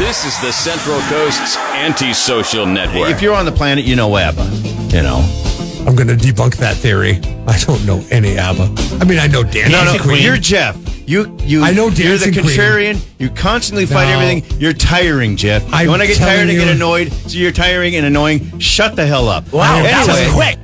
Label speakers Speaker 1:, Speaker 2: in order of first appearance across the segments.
Speaker 1: This is the Central Coast's antisocial network.
Speaker 2: If you're on the planet, you know ABBA. You know.
Speaker 3: I'm going to debunk that theory. I don't know any ABBA. I mean, I know Dancing
Speaker 2: No, no,
Speaker 3: Queen.
Speaker 2: you're Jeff. You, you.
Speaker 3: I know Dancing
Speaker 2: You're the
Speaker 3: Dancing Queen.
Speaker 2: contrarian. You constantly fight
Speaker 3: No.
Speaker 2: everything. You're tiring, Jeff.
Speaker 3: I'm
Speaker 2: you want to get
Speaker 3: telling
Speaker 2: tired and get annoyed, so you're tiring and annoying. Shut the hell up.
Speaker 3: Wow, that was
Speaker 2: Anyway.
Speaker 3: quick.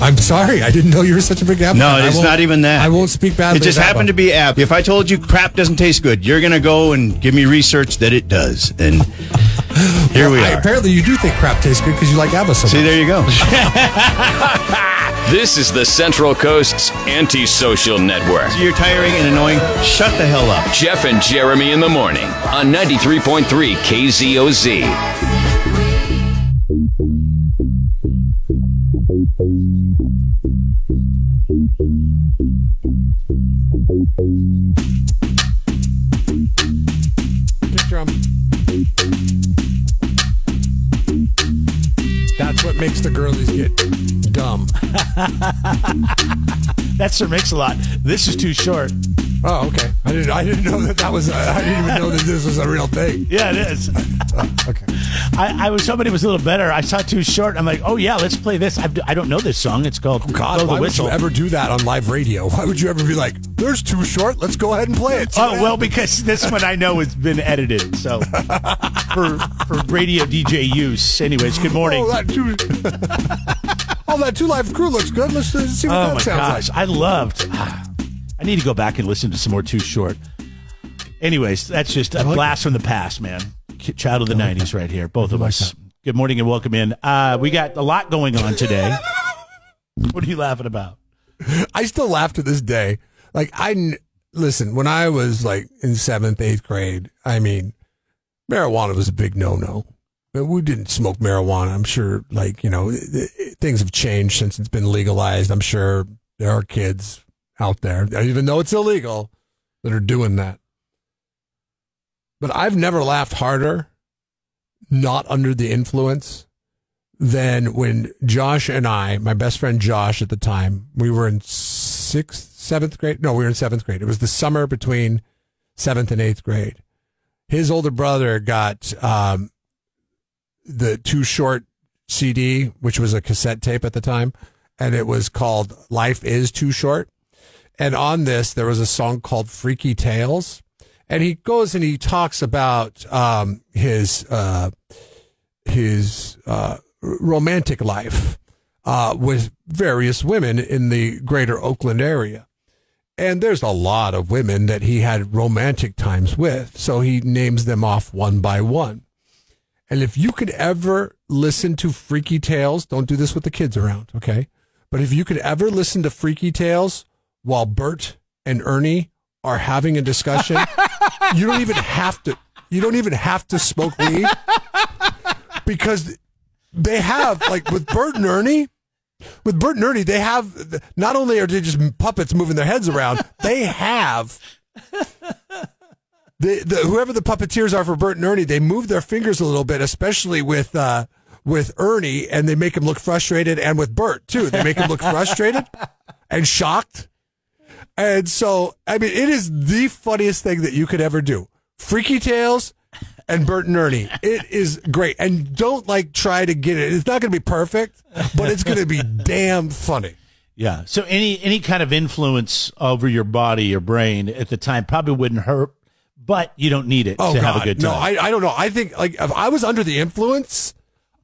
Speaker 3: I'm sorry. I didn't know you were such a big ABBA.
Speaker 2: No,
Speaker 3: fan.
Speaker 2: It's
Speaker 3: won't-
Speaker 2: even that.
Speaker 3: I won't speak badly.
Speaker 2: It just
Speaker 3: of
Speaker 2: happened to be app. If I told you crap doesn't taste good, you're gonna go and give me research that it does. And here we
Speaker 3: I-
Speaker 2: are.
Speaker 3: apparently, you do think crap tastes good because you like ABBA so
Speaker 2: See,
Speaker 3: much.
Speaker 2: there you go.
Speaker 1: This is the Central Coast's antisocial network.
Speaker 2: you're tiring and annoying. Shut the hell up.
Speaker 1: Jeff and Jeremy in the morning on 93.3 KZOZ.
Speaker 3: Makes the girlies get dumb.
Speaker 4: That's Sir Mix-a-Lot. This is too short.
Speaker 3: Oh, okay. I didn't. I didn't know that that was. I I didn't even know that this was a real thing.
Speaker 4: Yeah, it is.
Speaker 3: Okay.
Speaker 4: I, I was it was a little better. I saw too short. I'm like, oh yeah, let's play this. I, I don't know this song. It's called
Speaker 3: Oh, God,
Speaker 4: Blow the
Speaker 3: why would
Speaker 4: Whistle.
Speaker 3: you ever do that on live radio? Why would you ever be like, "There's too short. Let's go ahead and play it."
Speaker 4: Oh well, because this one I know has been edited, so for for radio DJ use. Anyways, good morning.
Speaker 3: Oh, that too. oh, that two live crew looks good. Let's, uh, see what
Speaker 4: Oh
Speaker 3: that
Speaker 4: my
Speaker 3: sounds
Speaker 4: gosh,
Speaker 3: like.
Speaker 4: I loved. I need to go back and listen to some more Too Short. Anyways, that's just a
Speaker 3: like
Speaker 4: blast from the past, man. Child of the '90s, right here, both of us. Good morning and welcome in. Uh, we got a lot going on today. what are you laughing about?
Speaker 3: I still laugh to this day. Like I listen when I was like in seventh, eighth grade. I mean, marijuana was a big no-no. We didn't smoke marijuana. I'm sure, like you know, th- th- things have changed since it's been legalized. I'm sure there are kids out there, even though it's illegal, that are doing that. But I've never laughed harder, not under the influence, than when Josh and I, my best friend Josh at the time, we were in sixth, seventh grade. No, we were in seventh grade. It was the summer between seventh and eighth grade. His older brother got um, the Too Short CD, which was a cassette tape at the time, and it was called Life is Too Short. And on this, there was a song called Freaky Tales. And he goes and he talks about um, his uh, his uh, romantic life uh, with various women in the greater Oakland area. And there's a lot of women that he had romantic times with. So he names them off one by one. And if you could ever listen to Freaky Tales, don't do this with the kids around, okay? But if you could ever listen to Freaky Tales while Bert and Ernie are having a discussion, you don't even have to you don't even have to smoke weed because they have like with Bert and Ernie with Bert and Ernie, they have not only are they just puppets moving their heads around, they have the, the whoever the puppeteers are for Bert and Ernie, they move their fingers a little bit, especially with uh, with Ernie, and they make him look frustrated, and with Bert too, they make him look frustrated and shocked. And so, I mean, it is the funniest thing that you could ever do. Freaky Tales and Bert and Ernie. It is great. And don't like try to get it. It's not going to be perfect, but it's going to be damn funny.
Speaker 4: Yeah. So any any kind of influence over your body or brain at the time probably wouldn't hurt, but you don't need it
Speaker 3: Oh,
Speaker 4: to
Speaker 3: God.
Speaker 4: have a good time. No.
Speaker 3: I, I don't know. I think like if I was under the influence,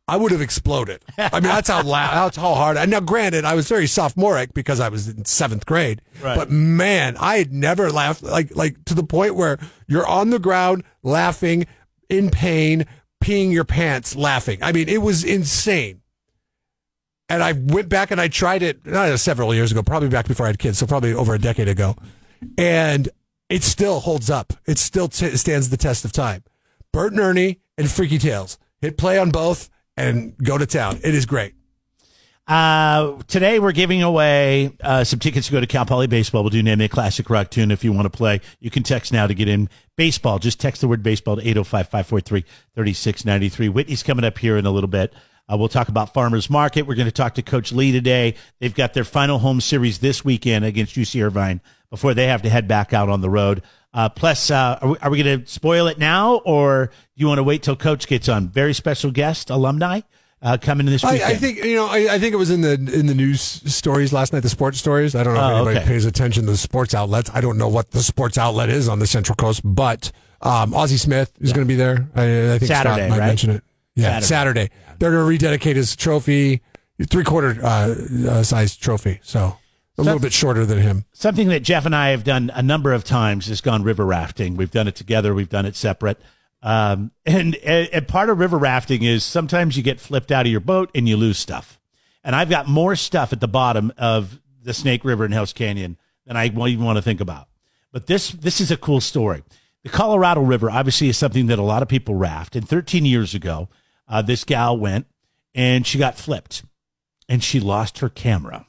Speaker 3: I would have exploded. I mean, that's how loud, that's how hard. And now, granted, I was very sophomoric because I was in seventh grade.
Speaker 4: Right.
Speaker 3: But man, I had never laughed like like to the point where you're on the ground laughing in pain, peeing your pants, laughing. I mean, it was insane. And I went back and I tried it not several years ago, probably back before I had kids, so probably over a decade ago, and it still holds up. It still t- stands the test of time. Bert and Ernie and Freaky Tales. Hit play on both and go to town. It is great.
Speaker 4: Uh, today we're giving away uh, some tickets to go to Cal Poly Baseball. We'll do name a classic rock tune if you want to play. You can text now to get in baseball. Just text the word baseball to 805 543 3693. Whitney's coming up here in a little bit. Uh, we'll talk about Farmers Market. We're going to talk to Coach Lee today. They've got their final home series this weekend against UC Irvine before they have to head back out on the road. Uh, plus, uh, are we, are we going to spoil it now, or do you want to wait till Coach gets on? Very special guest, alumni uh, coming this
Speaker 3: I,
Speaker 4: weekend.
Speaker 3: I think you know. I, I think it was in the in the news stories last night. The sports stories. I don't know if
Speaker 4: Oh,
Speaker 3: anybody
Speaker 4: okay.
Speaker 3: pays attention to the sports outlets. I don't know what the sports outlet is on the Central Coast, but um, Ozzie Smith is going to be there. I, I think
Speaker 4: Saturday,
Speaker 3: Scott might
Speaker 4: right?
Speaker 3: mention it. Yeah,
Speaker 4: Saturday.
Speaker 3: Saturday. They're going to rededicate his trophy, three quarter uh, uh, size trophy. So a little bit shorter than him.
Speaker 4: Something that Jeff and I have done a number of times is gone river rafting. We've done it together. We've done it separate. Um, and, and part of river rafting is sometimes you get flipped out of your boat and you lose stuff. And I've got more stuff at the bottom of the Snake River in Hell's Canyon than I even want to think about. But this this is a cool story. The Colorado River obviously is something that a lot of people raft. And 13 years ago, uh, this gal went and she got flipped and she lost her camera.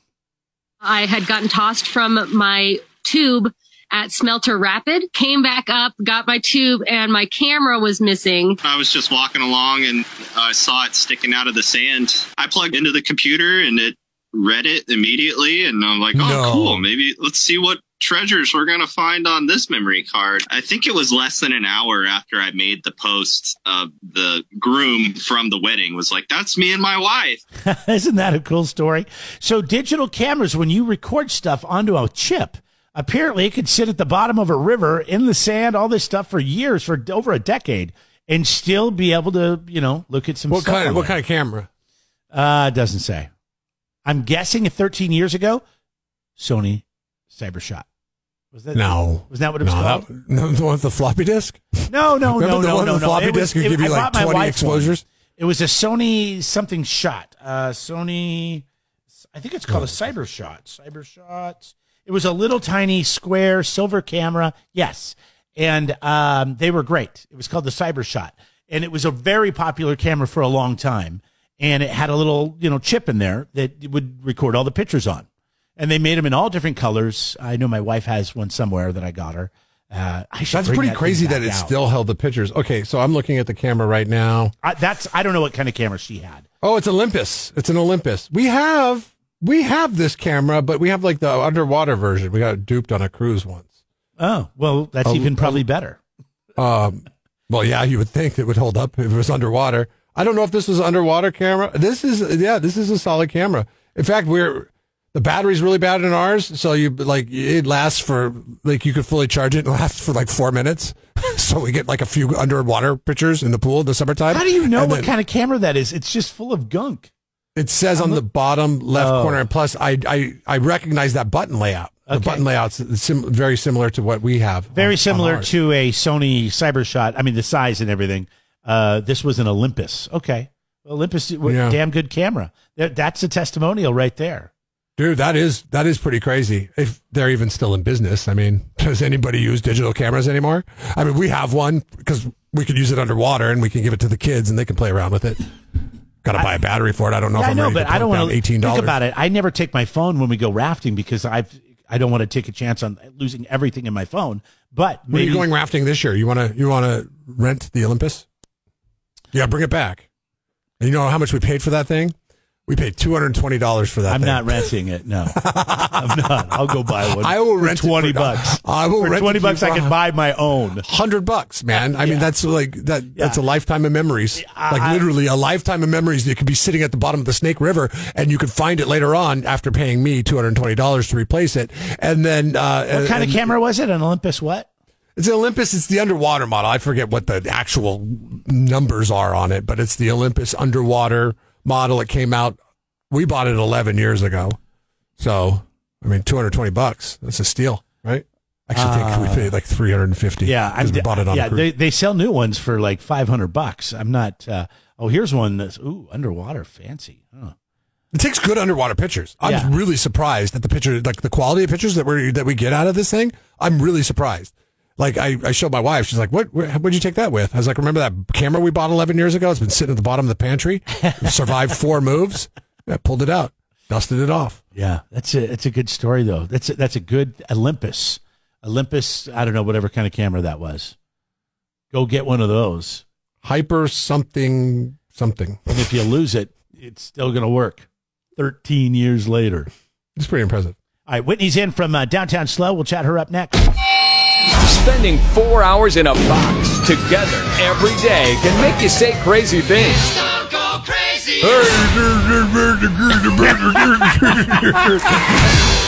Speaker 5: I had gotten tossed from my tube at Smelter Rapid, came back up, got my tube, and my camera was missing.
Speaker 6: I was just walking along and I saw it sticking out of the sand. I plugged into the computer and it read it immediately. And I'm like, oh,
Speaker 3: No.
Speaker 6: cool. Maybe let's see what treasures we're going to find on this memory card. I think it was less than an hour after I made the post. Uh, the groom from the wedding was like, that's me and my wife.
Speaker 4: Isn't that a cool story? So digital cameras, when you record stuff onto a chip, apparently it could sit at the bottom of a river in the sand, all this stuff for years, for over a decade, and still be able to, you know, look at some
Speaker 3: What
Speaker 4: stuff.
Speaker 3: kind?
Speaker 4: on
Speaker 3: What kind of camera?
Speaker 4: Uh, it doesn't say. I'm guessing 13 years ago, Sony CyberShot. Was that
Speaker 3: No.
Speaker 4: Was that what it was
Speaker 3: no,
Speaker 4: called?
Speaker 3: that, no, the one with the floppy disk.
Speaker 4: no, no,
Speaker 3: Remember
Speaker 4: no,
Speaker 3: the
Speaker 4: no,
Speaker 3: one
Speaker 4: no,
Speaker 3: with the floppy
Speaker 4: was-
Speaker 3: disk would
Speaker 4: it-
Speaker 3: give you
Speaker 4: I
Speaker 3: like
Speaker 4: bought my
Speaker 3: 20
Speaker 4: wife one.
Speaker 3: exposures?
Speaker 4: It was a Sony something shot. Uh, Sony, I think it's called a Cyber Shot. It was a little tiny square silver camera. Yes, and um, they were great. It was called the Cyber Shot, and it was a very popular camera for a long time. And it had a little, you know, chip in there that it would record all the pictures on. And they made them in all different colors. I know my wife has one somewhere that I got her. Uh, I should
Speaker 3: That's pretty
Speaker 4: that
Speaker 3: crazy that it
Speaker 4: out.
Speaker 3: still held the pictures. Okay, so I'm looking at the camera right now.
Speaker 4: I, that's I don't know what kind of camera she had.
Speaker 3: Oh, it's Olympus. It's an Olympus. We have we have this camera, but we have like the underwater version. We got duped on a cruise once.
Speaker 4: Oh, well, that's even probably better.
Speaker 3: Um, well, yeah, you would think it would hold up if it was underwater. I don't know if this was underwater camera. This is yeah, this is a solid camera. In fact, we're the battery's really bad in ours, so you like it lasts for like you could fully charge it and lasts for like four minutes. so we get like a few underwater pictures in the pool in the summertime.
Speaker 4: How do you know
Speaker 3: And
Speaker 4: what
Speaker 3: then
Speaker 4: kind of camera that is? It's just full of gunk.
Speaker 3: It says on the bottom left
Speaker 4: Oh.
Speaker 3: corner, and plus I I I recognize that button layout. The button layout's sim- very similar to what we have.
Speaker 4: Very
Speaker 3: on- on
Speaker 4: similar
Speaker 3: ours.
Speaker 4: to a Sony CyberShot. I mean, the size and everything. Uh, this was an Olympus. Okay, Olympus,
Speaker 3: Yeah.
Speaker 4: damn good camera. That's a testimonial right there.
Speaker 3: Dude, that is that is pretty crazy. If they're even still in business, I mean, does anybody use digital cameras anymore? I mean, we have one because we could use it underwater and we can give it to the kids and they can play around with it. Got to buy a battery for it. I don't know
Speaker 4: Yeah,
Speaker 3: if
Speaker 4: I
Speaker 3: I'm
Speaker 4: know,
Speaker 3: ready
Speaker 4: but
Speaker 3: to
Speaker 4: I don't
Speaker 3: want
Speaker 4: to
Speaker 3: eighteen
Speaker 4: think
Speaker 3: dollars.
Speaker 4: about it. I never take my phone when we go rafting because I've I don't want to take a chance on losing everything in my phone. But
Speaker 3: When are you going rafting this year? You want to you want to rent the Olympus? Yeah, bring it back. And you know how much we paid for that thing? We paid two hundred and twenty dollars for that.
Speaker 4: I'm
Speaker 3: thing.
Speaker 4: not renting it. No, I'm not. I'll go buy one.
Speaker 3: I will rent it
Speaker 4: twenty
Speaker 3: for-
Speaker 4: bucks.
Speaker 3: I will
Speaker 4: for
Speaker 3: rent
Speaker 4: twenty bucks. I can buy my own.
Speaker 3: hundred bucks, man. I mean, that's like that. That's a lifetime of memories.
Speaker 4: I-
Speaker 3: like literally a lifetime of memories that could be sitting at the bottom of the Snake River, and you could find it later on after paying me two hundred and twenty dollars to replace it. And then uh,
Speaker 4: What kind of camera was it? An Olympus? What?
Speaker 3: It's an Olympus. It's the underwater model. I forget what the actual numbers are on it, but it's the Olympus underwater model. It came out. We bought it eleven years ago, so I mean, two hundred twenty bucks. That's a steal, right? Actually, I think we paid like three hundred and fifty.
Speaker 4: Yeah,
Speaker 3: because we bought it on
Speaker 4: yeah. They they sell new ones for like five hundred bucks. I'm not. Uh, oh, here's one that's ooh underwater fancy. Huh.
Speaker 3: It takes good underwater pictures. I'm
Speaker 4: Yeah.
Speaker 3: really surprised at the picture, like the quality of pictures that we that we get out of this thing. I'm really surprised. Like I, I showed my wife. She's like, "What? Where, what'd you take that with?" I was like, "Remember that camera we bought 11 years ago? It's been sitting at the bottom of the pantry. It survived four moves. Yeah, pulled it out, dusted it off.
Speaker 4: Yeah, that's a it's a good story though. That's a, that's a good Olympus. Olympus. I don't know whatever kind of camera that was. Go get one of those.
Speaker 3: Hyper something something.
Speaker 4: And if you lose it, it's still going to work 13 years later.
Speaker 3: It's pretty impressive.
Speaker 4: All right, Whitney's in from uh, downtown SLO. We'll chat her up next.
Speaker 1: Spending four hours in a box together every day can make you say crazy things.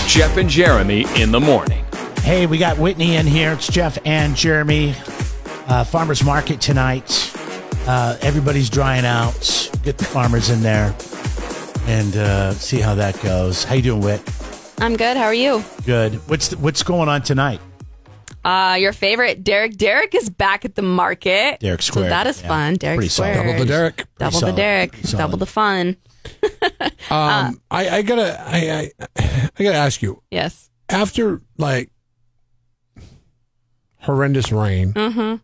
Speaker 1: Jeff and Jeremy in the morning.
Speaker 4: Hey, we got Whitney in here. It's Jeff and Jeremy. Uh, farmers market tonight. Uh, everybody's drying out. Get the farmers in there and uh, see how that goes. How you doing, Whit?
Speaker 7: I'm good. How are you?
Speaker 4: Good. What's what's going on tonight?
Speaker 7: Uh, your favorite Derek. Derek is back at the market.
Speaker 4: Derek
Speaker 7: So
Speaker 4: Square.
Speaker 7: that is
Speaker 4: Yeah.
Speaker 7: fun. Derek
Speaker 4: Pretty solid.
Speaker 7: Square.
Speaker 3: Double the Derek.
Speaker 7: Double the. Derek.
Speaker 4: Pretty solid.
Speaker 7: Double the fun.
Speaker 3: Um, I, I gotta, I, I, I gotta ask you.
Speaker 7: Yes.
Speaker 3: After like horrendous rain,
Speaker 7: Mm-hmm.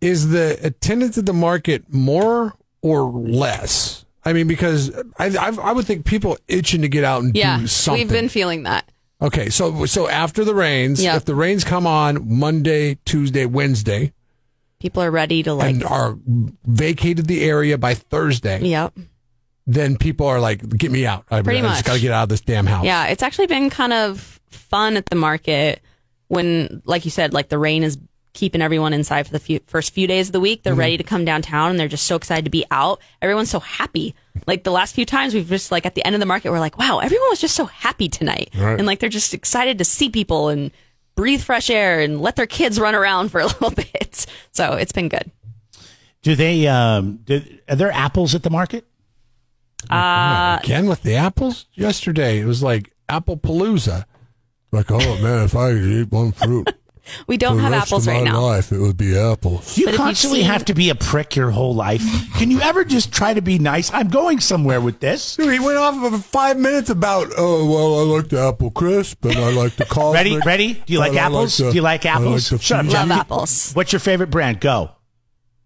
Speaker 3: is the attendance at the market more or less? I mean, because I, I, I would think people itching to get out and
Speaker 7: Yeah.
Speaker 3: do something.
Speaker 7: We've been feeling that.
Speaker 3: Okay, so so after the rains,
Speaker 7: Yeah.
Speaker 3: if the rains come on Monday, Tuesday, Wednesday,
Speaker 7: People are ready to like.
Speaker 3: and are vacated the area by Thursday,
Speaker 7: Yep.
Speaker 3: then people are like, "Get me out! I,
Speaker 7: Pretty
Speaker 3: I just got to get out of this damn house."
Speaker 7: Yeah. It's actually been kind of fun at the market when, like you said, like the rain is keeping everyone inside for the few, first few days of the week. They're
Speaker 3: Mm-hmm.
Speaker 7: ready to come downtown and they're just so excited to be out. Everyone's so happy. Like the last few times we've just like at the end of the market, we're like, wow, everyone was just so happy tonight.
Speaker 3: Right.
Speaker 7: And like they're just excited to see people and breathe fresh air and let their kids run around for a little bit. So it's been good.
Speaker 4: Do they? Um, do, are there apples at the market?
Speaker 7: Uh,
Speaker 3: Again with the apples yesterday, it was like apple palooza. Like, oh man, if I could eat one fruit
Speaker 7: we don't
Speaker 3: the
Speaker 7: have
Speaker 3: rest
Speaker 7: apples
Speaker 3: of
Speaker 7: right
Speaker 3: my
Speaker 7: now.
Speaker 3: life, it would be apples.
Speaker 4: You
Speaker 7: But if you've
Speaker 4: constantly
Speaker 7: seen-
Speaker 4: have to be a prick your whole life? Can you ever just try to be nice? I'm going somewhere with this.
Speaker 3: Dude, he went off of five minutes about, oh well, I like the apple crisp and I like the cosmic.
Speaker 4: Ready? Ready? Do you like
Speaker 3: and I
Speaker 4: apples?
Speaker 3: the-
Speaker 4: Do you like
Speaker 3: I
Speaker 4: apples?
Speaker 3: the
Speaker 4: Shut up,
Speaker 7: Love
Speaker 4: Jackie.
Speaker 7: apples.
Speaker 4: What's your favorite brand? Go.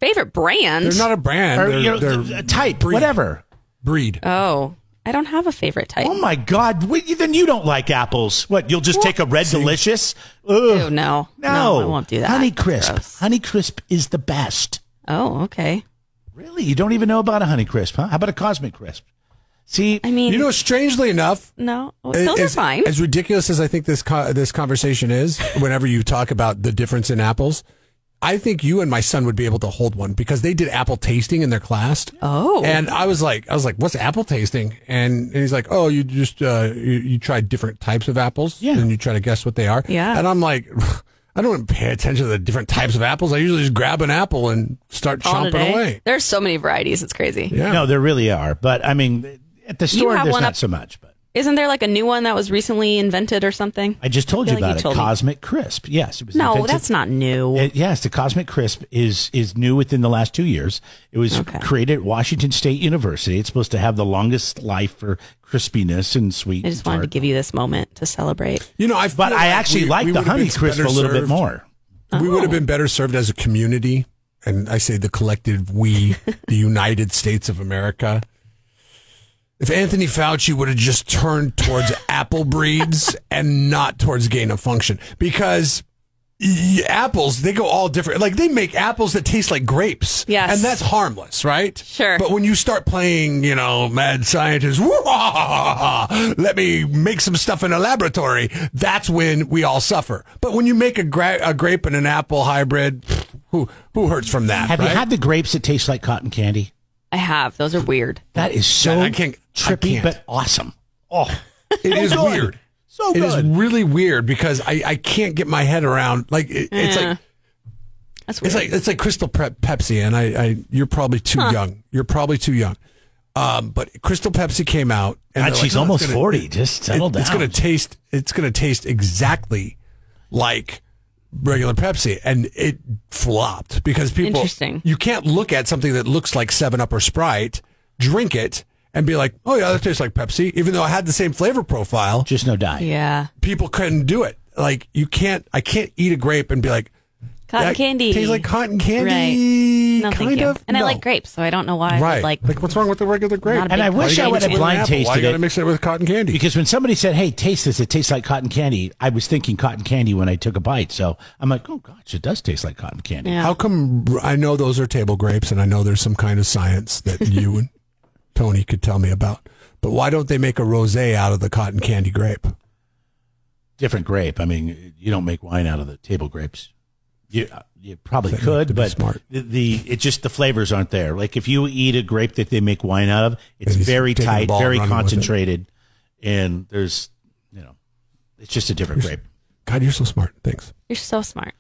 Speaker 7: Favorite brand?
Speaker 3: They're not a brand.
Speaker 4: Or
Speaker 3: they're,
Speaker 4: you know,
Speaker 3: they're
Speaker 4: a type,
Speaker 3: breed.
Speaker 4: whatever.
Speaker 3: breed.
Speaker 7: oh, I don't have a favorite type.
Speaker 4: Oh my God! Wait, then you don't like apples? What? You'll just take a red delicious? Ugh.
Speaker 7: Ew, no,
Speaker 4: No,
Speaker 7: I won't do that.
Speaker 4: Honey Crisp. Honey Crisp is the best.
Speaker 7: Oh, okay.
Speaker 4: Really? You don't even know about a Honey Crisp, huh? How about a Cosmic Crisp? See,
Speaker 7: I mean,
Speaker 3: You know, strangely enough,
Speaker 7: no, those
Speaker 3: as,
Speaker 7: are fine.
Speaker 3: As ridiculous as I think this co- this conversation is, whenever you talk about the difference in apples, I think you and my son would be able to hold one because they did apple tasting in their class.
Speaker 7: oh,
Speaker 3: And I was like, I was like, what's apple tasting? And, and he's like, oh, you just, uh, you, you try different types of apples
Speaker 4: Yeah.
Speaker 3: and you try to guess what they are.
Speaker 7: Yeah.
Speaker 3: And I'm like, I don't pay attention to the different types of apples. I usually just grab an apple and start
Speaker 7: Call it a
Speaker 3: chomping
Speaker 7: day.
Speaker 3: away.
Speaker 7: There's so many varieties. It's crazy.
Speaker 3: Yeah.
Speaker 4: no, there really are. But I mean, at the store, there's
Speaker 7: one
Speaker 4: not
Speaker 7: up-
Speaker 4: so much. But
Speaker 7: Isn't there like a new one that was recently invented or something?
Speaker 4: I just told
Speaker 7: I
Speaker 4: you
Speaker 7: feel like
Speaker 4: about
Speaker 7: you
Speaker 4: it.
Speaker 7: told me.
Speaker 4: Cosmic Crisp. Yes, it was
Speaker 7: No,
Speaker 4: invented-
Speaker 7: that's not new.
Speaker 4: It, yes, the Cosmic Crisp is is new within the last two years. It was
Speaker 7: Okay.
Speaker 4: created at Washington State University. It's supposed to have the longest life for crispiness and sweet.
Speaker 7: I just wanted to give you this moment to celebrate.
Speaker 3: You know, I've
Speaker 4: but
Speaker 3: feel
Speaker 4: I actually
Speaker 3: we-
Speaker 4: like
Speaker 3: we
Speaker 4: the Honey
Speaker 3: been
Speaker 4: Crisp a
Speaker 3: better
Speaker 4: little bit
Speaker 3: served-
Speaker 4: more.
Speaker 3: We would have
Speaker 7: Oh.
Speaker 3: been better served as a community, and I say the collective we, the United States of America. If Anthony Fauci would have just turned towards apple breeds and not towards gain of function, because y- apples they go all different. Like they make apples that taste like grapes,
Speaker 7: Yes.
Speaker 3: and that's harmless, right?
Speaker 7: Sure.
Speaker 3: But when you start playing, you know, mad scientist, "Woo-ah-ah-ah-ah, let me make some stuff in a laboratory. That's when we all suffer. But when you make a, gra- a grape and an apple hybrid, who who hurts from that?
Speaker 4: Have
Speaker 3: right?
Speaker 4: you had the grapes that taste like cotton candy?
Speaker 7: I have. Those are weird.
Speaker 4: That is so
Speaker 3: I can't- I
Speaker 4: trippy, but awesome. Oh,
Speaker 3: It is
Speaker 4: good.
Speaker 3: weird.
Speaker 4: So good.
Speaker 3: It is really weird because I, I can't get my head around like it, it's like
Speaker 7: That's weird.
Speaker 3: it's like it's like Crystal Pe- Pepsi and I, I you're probably too young. You're probably too young. Um, but Crystal Pepsi came out and
Speaker 4: God, she's
Speaker 3: like, "Oh, it's
Speaker 4: almost
Speaker 3: gonna-
Speaker 4: forty. Just settle
Speaker 3: it-
Speaker 4: down.
Speaker 3: It's going to taste. It's going to taste exactly like regular Pepsi, and it flopped because people.
Speaker 7: Interesting.
Speaker 3: You can't look at something that looks like Seven Up or Sprite, drink it, and be like, "Oh yeah, that tastes like Pepsi," even though I had the same flavor profile.
Speaker 4: just no dye.
Speaker 7: yeah.
Speaker 3: People couldn't do it. Like you can't. I can't eat a grape and be like.
Speaker 7: Cotton
Speaker 3: "That
Speaker 7: candy.
Speaker 3: tastes like cotton candy.
Speaker 7: No,
Speaker 3: kind
Speaker 7: thank you.
Speaker 3: of.
Speaker 7: And I
Speaker 3: No.
Speaker 7: like grapes, so I don't know why. I
Speaker 3: Right.
Speaker 7: would like.
Speaker 3: like what's wrong with the regular grape?
Speaker 7: Not a
Speaker 4: And I
Speaker 7: big
Speaker 3: Why
Speaker 4: wish I would have
Speaker 3: it with an
Speaker 4: blind
Speaker 3: apple? Why
Speaker 4: tasted
Speaker 3: you got to
Speaker 4: it.
Speaker 3: mix it with cotton candy?
Speaker 4: Because when somebody said, "Hey, taste this," it tastes like cotton candy. I was thinking cotton candy when I took a bite. So I'm like, "Oh gosh, it does taste like cotton candy."
Speaker 7: Yeah.
Speaker 3: How come I know those are table grapes and I know there's some kind of science that you and Tony could tell me about. But why don't they make a rosé out of the cotton candy grape?
Speaker 4: Different grape. I mean, you don't make wine out of the table grapes. You you probably
Speaker 3: They
Speaker 4: could, but
Speaker 3: smart.
Speaker 4: the, the it just the flavors aren't there. Like if you eat a grape that they make wine out of, it's very tight, very
Speaker 3: running with it.
Speaker 4: concentrated, and there's you know, it's just a different grape.
Speaker 3: God, you're so smart. Thanks.
Speaker 7: You're so smart.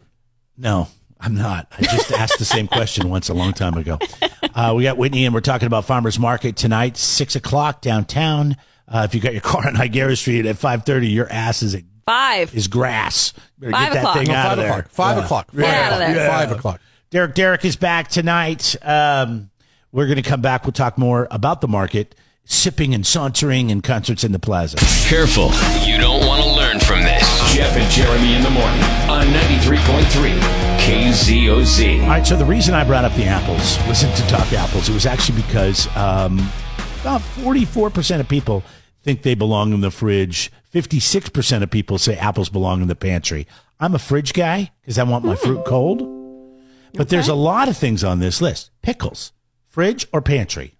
Speaker 4: No, I'm not. I just asked the same question once a long time ago. Uh, we got Whitney, and we're talking about farmers market tonight, six o'clock downtown. Uh, if you got your car on Higuera Street at five thirty, your ass is at
Speaker 7: Five.
Speaker 4: is grass. Better
Speaker 7: Five
Speaker 4: get that
Speaker 7: o'clock.
Speaker 4: thing
Speaker 7: No,
Speaker 4: out
Speaker 3: Five
Speaker 4: of there.
Speaker 3: o'clock. Five
Speaker 4: Yeah.
Speaker 3: o'clock.
Speaker 7: Get out of there.
Speaker 3: Five o'clock.
Speaker 4: Derek Derek is back tonight. Um, we're going to come back. We'll talk more about the market, sipping and sauntering, and concerts in the plaza.
Speaker 1: Careful. You don't want to learn from this. Jeff and Jeremy in the morning on 93.3 KZOZ.
Speaker 4: All right. So the reason I brought up the apples wasn't to talk apples. It was actually because um, about forty-four percent of people think they belong in the fridge. Fifty-six percent of people say apples belong in the pantry. I'm a fridge guy because I want my fruit cold. But there's a lot of things on this list: pickles, fridge, or pantry.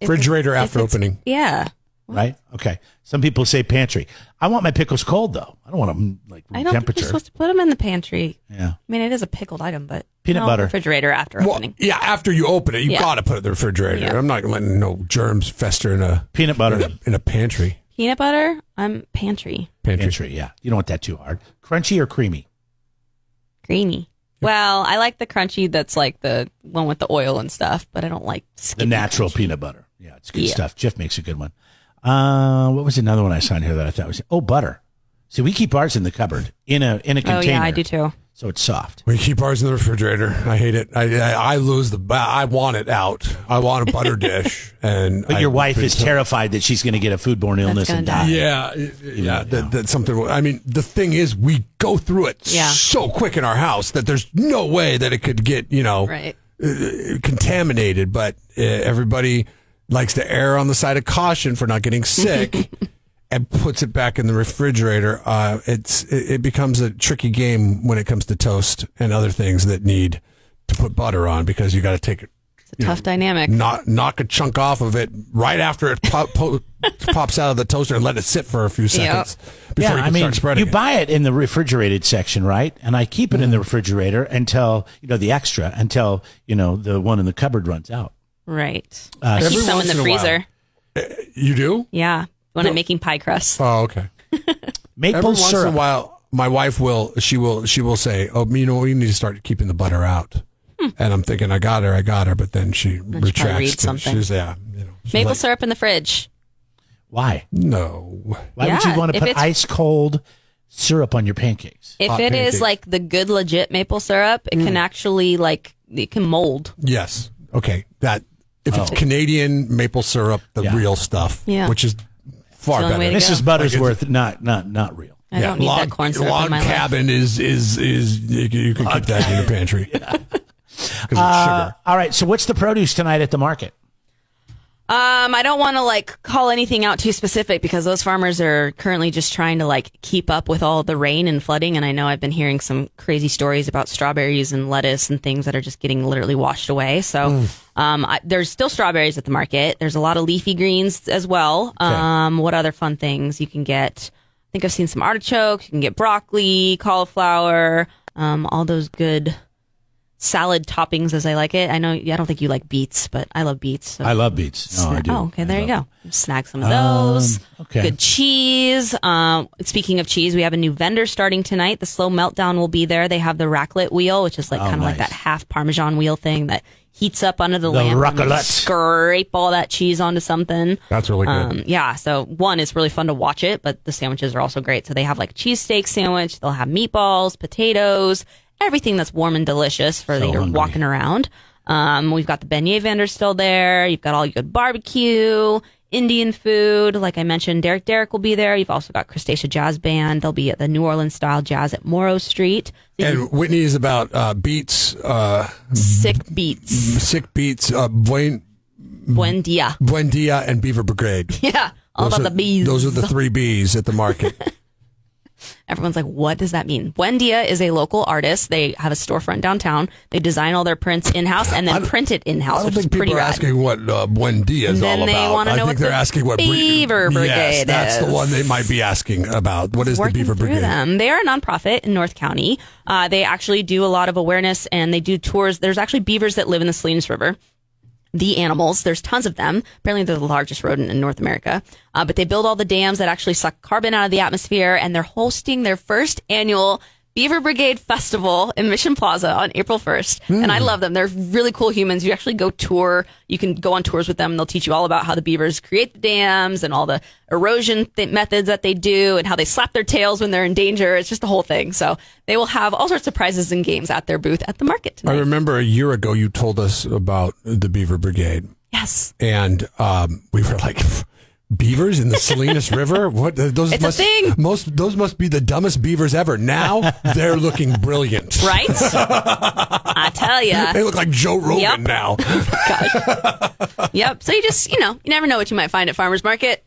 Speaker 7: If
Speaker 3: Refrigerator after opening.
Speaker 7: Yeah.
Speaker 4: Right? Okay. Some people say pantry. I want my pickles cold though. I don't want them like room
Speaker 7: I don't think you're supposed to put them in the pantry.
Speaker 4: yeah.
Speaker 7: I mean, it is a pickled item, but
Speaker 4: Peanut
Speaker 7: no,
Speaker 4: butter.
Speaker 7: refrigerator after
Speaker 3: Well,
Speaker 7: opening.
Speaker 3: yeah, after you open it, you
Speaker 7: Yeah.
Speaker 3: got to put it in the refrigerator.
Speaker 7: Yeah.
Speaker 3: I'm not letting no germs fester in a
Speaker 4: Peanut butter.
Speaker 3: in a, in a pantry.
Speaker 7: Peanut butter. I'm pantry.
Speaker 3: Pantry.
Speaker 4: Pantry. Yeah. You don't want that too hard. Crunchy or creamy?
Speaker 7: Creamy. Well, I like the crunchy. That's like the one with the oil and stuff, but I don't like
Speaker 4: The natural
Speaker 7: crunchy.
Speaker 4: peanut butter. Yeah, it's good
Speaker 7: Yeah.
Speaker 4: stuff. Jeff makes a good one. Uh, what was another one I saw in here that I thought was oh butter. See, we keep ours in the cupboard in a in a container.
Speaker 7: Oh
Speaker 4: container.
Speaker 7: yeah, I do too.
Speaker 4: So it's soft.
Speaker 3: We keep ours in the refrigerator. I hate it. I I, I lose the. I want it out. I want a butter dish, and
Speaker 4: But
Speaker 3: I-
Speaker 4: your wife is terrified that she's going to get a foodborne illness and
Speaker 7: die.
Speaker 4: die.
Speaker 3: Yeah, it- yeah. That, that's something. I mean, the thing is, we go through it
Speaker 7: Yeah.
Speaker 3: so quick in our house that there's no way that it could get you know
Speaker 7: Right.
Speaker 3: uh, contaminated. But uh, everybody likes to err on the side of caution for not getting sick. And puts it back in the refrigerator. Uh, it's it, it becomes a tricky game when it comes to toast and other things that need to put butter on because you got to take it
Speaker 7: It's a tough dynamic.
Speaker 3: Not knock a chunk off of it right after it pop, po- pops out of the toaster and let it sit for a few seconds before
Speaker 4: Yeah,
Speaker 3: you
Speaker 4: I mean,
Speaker 3: start spreading
Speaker 4: you
Speaker 3: it.
Speaker 4: buy it in the refrigerated section, right? And I keep it in the
Speaker 3: Mm-hmm.
Speaker 4: refrigerator until you know the extra until you know the one in the cupboard runs out.
Speaker 7: Right.
Speaker 4: Uh,
Speaker 7: I keep some in
Speaker 3: once
Speaker 7: the
Speaker 3: in
Speaker 7: freezer.
Speaker 3: you do?
Speaker 7: Yeah, when I'm making pie crust.
Speaker 3: Oh, okay.
Speaker 4: Maple
Speaker 3: Every once
Speaker 4: syrup.
Speaker 3: in a while, my wife will she will she will say, "Oh, you know, we need to start keeping the butter out." And I'm thinking, I got her, I got her, but then she
Speaker 7: Hmm. she probably
Speaker 3: retracts.
Speaker 7: reads
Speaker 3: it.
Speaker 7: something.
Speaker 3: She's yeah, you know. she's
Speaker 7: Maple
Speaker 3: like,
Speaker 7: syrup in the fridge.
Speaker 4: Why?
Speaker 3: No,
Speaker 4: Why would you want to put ice cold syrup on your pancakes?
Speaker 7: If
Speaker 3: Hot
Speaker 7: it is
Speaker 3: pancakes.
Speaker 7: like the good legit maple syrup, it
Speaker 3: Mm.
Speaker 7: can actually like it can mold.
Speaker 3: yes, okay. That if it's
Speaker 4: Oh.
Speaker 3: Canadian maple syrup, the
Speaker 4: Yeah.
Speaker 3: real stuff,
Speaker 7: Yeah.
Speaker 3: which is far
Speaker 7: It's the only
Speaker 3: better.
Speaker 7: way to
Speaker 4: Mrs.
Speaker 7: go.
Speaker 4: Buttersworth, not not not real.
Speaker 7: I don't need
Speaker 3: log,
Speaker 7: that corn syrup
Speaker 3: log
Speaker 7: in my life.
Speaker 3: cabin is is is you can, you can keep that in the pantry because it's
Speaker 4: Uh,
Speaker 3: sugar.
Speaker 4: all right. So what's the produce tonight at the market?
Speaker 7: Um, I don't want to like call anything out too specific because those farmers are currently just trying to like keep up with all the rain and flooding. And I know I've been hearing some crazy stories about strawberries and lettuce and things that are just getting literally washed away. So, um, I, there's still strawberries at the market. There's a lot of leafy greens as well. Um, what other fun things you can get? I think I've seen some artichokes. You can get broccoli, cauliflower, um, all those good salad toppings as I like it. I know I don't think you like beets, but I love beets. So.
Speaker 4: I love beets. No, I do.
Speaker 7: Oh, okay. There you go. Snag some of those.
Speaker 4: Um, okay.
Speaker 7: Good cheese. Um, speaking of cheese, we have a new vendor starting tonight. The SLO Meltdown will be there. They have the raclette wheel, which is like
Speaker 4: Oh,
Speaker 7: kind of like that half Parmesan wheel thing that heats up under the,
Speaker 4: The
Speaker 7: lamp. and
Speaker 4: raclette.
Speaker 7: Scrape all that cheese onto something.
Speaker 3: That's really good.
Speaker 7: Um, yeah. So one, it's really fun to watch it, but the sandwiches are also great. So they have like a cheesesteak sandwich. They'll have meatballs, potatoes, everything that's warm and delicious for
Speaker 4: So hungry.
Speaker 7: walking around. Um, we've got the beignet vendor still there. You've got all your good barbecue, Indian food. Like I mentioned, Derek Derek will be there. You've also got Crustacea Jazz Band. They'll be at the New Orleans style jazz at Morro Street.
Speaker 3: and Whitney is about uh, beets, uh,
Speaker 7: Sick beats.
Speaker 3: sick beats. uh, buen,
Speaker 7: Buen dia.
Speaker 3: buen dia, and beaver brigade.
Speaker 7: Yeah. All
Speaker 3: Those
Speaker 7: about
Speaker 3: are-
Speaker 7: the bees.
Speaker 3: Those are the three B's at the market.
Speaker 7: Everyone's like, what does that mean? Buendia is a local artist. They have a storefront downtown. They design all their prints in house and then print it in house.
Speaker 3: I don't
Speaker 7: which is
Speaker 3: think
Speaker 7: pretty
Speaker 3: people are
Speaker 7: rad.
Speaker 3: asking what uh, Buendia is all
Speaker 7: they
Speaker 3: about.
Speaker 7: wanna
Speaker 3: I
Speaker 7: know
Speaker 3: think
Speaker 7: what
Speaker 3: they're
Speaker 7: the
Speaker 3: asking what
Speaker 7: Beaver
Speaker 3: Yes,
Speaker 7: Brigade
Speaker 3: that's the one they might be asking about. What is
Speaker 7: working
Speaker 3: the Beaver Brigade?
Speaker 7: them. They are a nonprofit in North County. Uh, they actually do a lot of awareness and they do tours. There's actually beavers that live in the Salinas River. The animals, there's tons of them. Apparently, they're the largest rodent in North America. Uh, but they build all the dams that actually suck carbon out of the atmosphere, and they're hosting their first annual Beaver Brigade Festival in Mission Plaza on April 1st. And I love them. They're really cool humans. You actually go tour. You can go on tours with them. And they'll teach you all about how the beavers create the dams and all the erosion th- methods that they do and how they slap their tails when they're in danger. It's just a whole thing. So they will have all sorts of prizes and games at their booth at the market Tonight.
Speaker 3: I remember a year ago you told us about the Beaver Brigade,
Speaker 7: yes.
Speaker 3: and um, we were like. Beavers in the Salinas River? What uh, those
Speaker 7: It's
Speaker 3: must
Speaker 7: thing.
Speaker 3: most those must be the dumbest beavers ever. Now they're looking brilliant.
Speaker 7: Right? I tell you,
Speaker 3: They look like Joe Rogan
Speaker 7: Yep.
Speaker 3: now.
Speaker 7: Gosh. yep. So you just, you know, you never know what you might find at farmers market.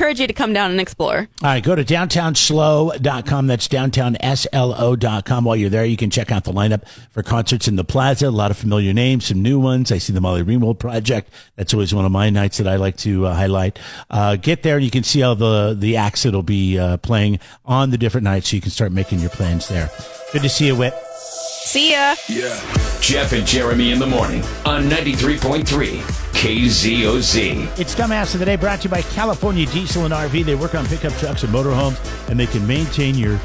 Speaker 7: Encourage you to come down and explore.
Speaker 4: All right, go to downtownslo.com. That's downtownslo.com. While you're there, you can check out the lineup for concerts in the plaza. A lot of familiar names, some new ones. I see the Molly Ringwald Project. That's always one of my nights that I like to uh, highlight. Uh, get there and you can see all the, the acts that'll be uh, playing on the different nights so you can start making your plans there. Good to see you, Whit.
Speaker 7: See ya. Yeah.
Speaker 1: Jeff and Jeremy in the morning on 93.3 KZOZ.
Speaker 4: It's Dumbass of the Day brought to you by California Diesel and RV. They work on pickup trucks and motorhomes, and they can maintain your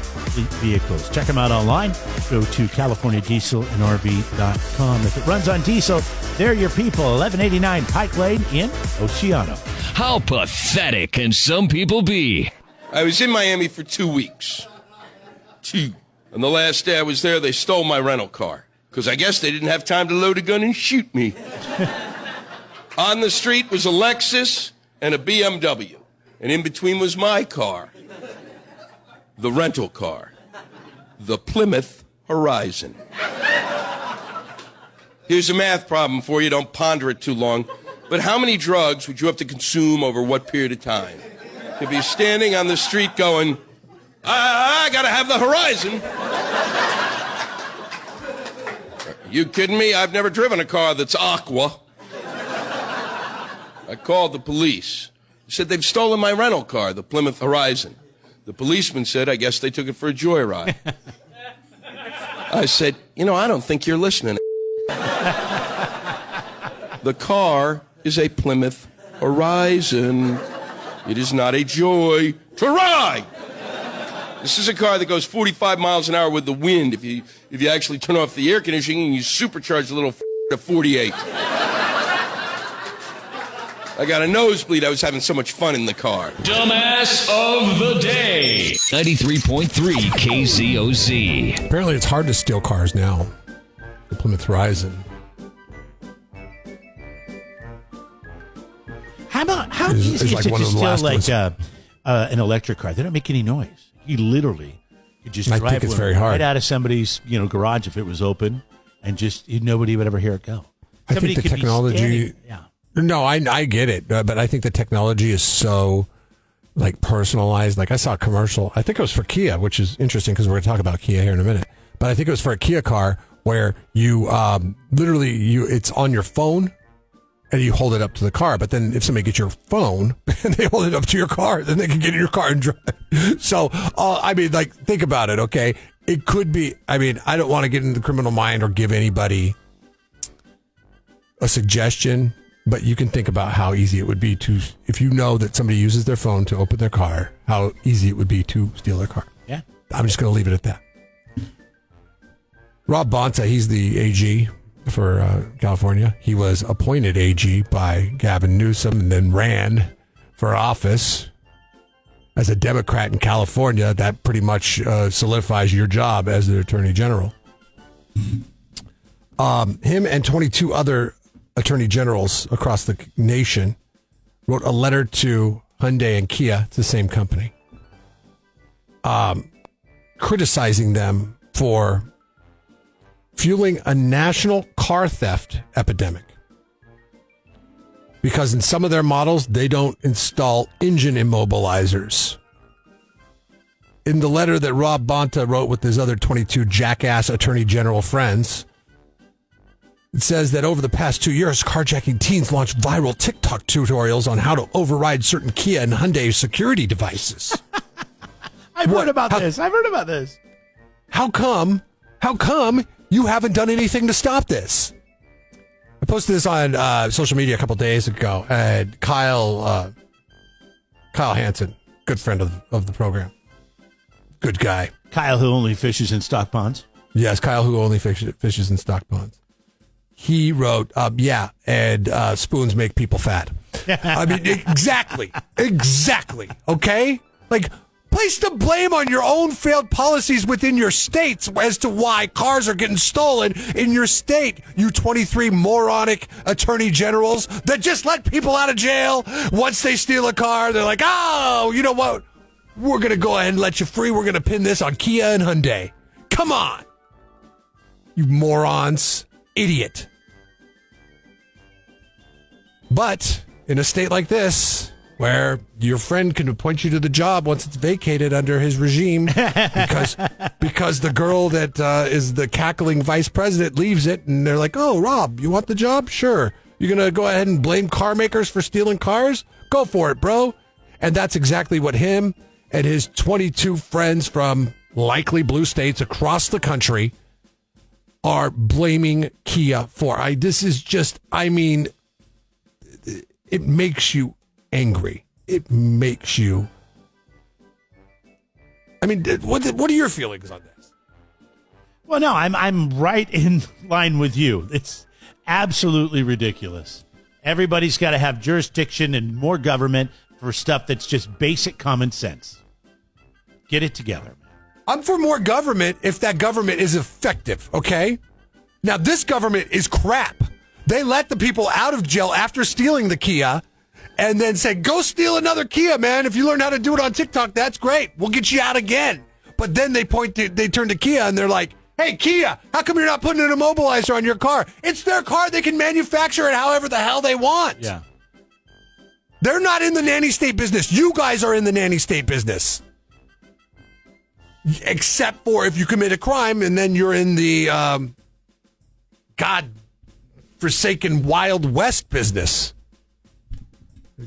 Speaker 4: vehicles. Check them out online. Go to CaliforniaDieselAndRV.com. If it runs on diesel, they're your people. 1189 Pike Lane in Oceano.
Speaker 1: How pathetic can some people be?
Speaker 8: I was in Miami for two weeks. Two. And the last day I was there, they stole my rental car. Because I guess they didn't have time to load a gun and shoot me. On the street was a Lexus and a BMW. And in between was my car. The rental car. The Plymouth Horizon. Here's a math problem for you. Don't ponder it too long. But how many drugs would you have to consume over what period of time? To be standing on the street going, I, I gotta have the horizon. You kidding me? I've never driven a car that's aqua. I called the police. They said they've stolen my rental car, the Plymouth Horizon. The policeman said, I guess they took it for a joyride. I said, You know, I don't think you're listening. the car is a Plymouth Horizon. It is not a joy to ride. This is a car that goes 45 miles an hour with the wind. If you if you actually turn off the air conditioning you supercharge the little f- to 48. I got a nosebleed. I was having so much fun in the car.
Speaker 1: Dumbass of the Day. 93.3 KZOZ.
Speaker 3: Apparently, it's hard to steal cars now. The Plymouth Horizon.
Speaker 4: How about how
Speaker 3: It's-
Speaker 4: easy
Speaker 3: it's
Speaker 4: is
Speaker 3: like
Speaker 4: it
Speaker 3: one
Speaker 4: to
Speaker 3: of the
Speaker 4: steal like uh, uh, an electric car? They don't make any noise. You literally could just
Speaker 3: I
Speaker 4: drive
Speaker 3: think it's
Speaker 4: one
Speaker 3: very
Speaker 4: right out of somebody's you know garage if it was open, and just nobody would ever hear it go.
Speaker 3: I
Speaker 4: Somebody
Speaker 3: think the
Speaker 4: could
Speaker 3: technology.
Speaker 4: standing- yeah.
Speaker 3: No, I I get it, but I think the technology is so like personalized. Like I saw a commercial. I think it was for Kia, which is interesting because we're going to talk about Kia here in a minute. But I think it was for a Kia car where you um, literally you it's on your phone and you hold it up to the car. But then if somebody gets your phone and they hold it up to your car, then they can get in your car and drive. So uh, I mean, like think about it. Okay, it could be. I mean, I don't want to get into the criminal mind or give anybody a suggestion, but you can think about how easy it would be to, if you know that somebody uses their phone to open their car, how easy it would be to steal their car.
Speaker 4: Yeah.
Speaker 3: I'm just going to leave it at that. Rob Bonta, he's the AG for uh, California. He was appointed AG by Gavin Newsom and then ran for office as a Democrat in California. That pretty much uh, solidifies your job as the Attorney General. Um, him and 22 other attorney generals across the nation wrote a letter to Hyundai and Kia, it's the same company, um, criticizing them for fueling a national car theft epidemic. Because in some of their models, they don't install engine immobilizers. in the letter that Rob Bonta wrote with his other 22 jackass attorney general friends, it says that over the past two years, carjacking teens launched viral TikTok tutorials on how to override certain Kia and Hyundai security devices.
Speaker 4: I've
Speaker 3: What?
Speaker 4: heard about
Speaker 3: How-
Speaker 4: this. I've heard about this.
Speaker 3: How come? How come you haven't done anything to stop this? I posted this on uh, social media a couple days ago, and Kyle uh, Kyle Hansen, good friend of of the program, good guy.
Speaker 4: Kyle, who only fishes in stock ponds.
Speaker 3: Yes, Kyle, who only fishes, fishes in stock ponds. He wrote, um, "Yeah, and uh, spoons make people fat." I mean, exactly, exactly. Okay, like place the blame on your own failed policies within your states as to why cars are getting stolen in your state. You twenty-three moronic attorney generals that just let people out of jail once they steal a car. They're like, "Oh, you know what? We're gonna go ahead and let you free. We're gonna pin this on Kia and Hyundai." Come on. You morons. Idiot. But in a state like this, where your friend can appoint you to the job once it's vacated under his regime because because the girl that uh, is the cackling vice president leaves it and they're like, "Oh, Rob, you want the job? Sure. You're going to go ahead and blame car makers for stealing cars? Go for it, bro." And that's exactly what him and his 22 friends from likely blue states across the country are blaming Kia for. I this is just I mean it makes you angry. It makes you I mean what what are your feelings on this?
Speaker 4: Well, no, I'm I'm right in line with you. It's absolutely ridiculous. Everybody's got to have jurisdiction and more government for stuff that's just basic common sense. Get it together.
Speaker 3: I'm for more government if that government is effective, okay? Now, this government is crap. They let the people out of jail after stealing the Kia and then say, go steal another Kia, man. If you learn how to do it on TikTok, that's great. We'll get you out again. But then they point to, they turn to Kia and they're like, hey, Kia, how come you're not putting an immobilizer on your car? It's their car. They can manufacture it however the hell they want.
Speaker 4: Yeah.
Speaker 3: They're not in the nanny state business. You guys are in the nanny state business. Except for if you commit a crime and then you're in the um, God forsaken Wild West business.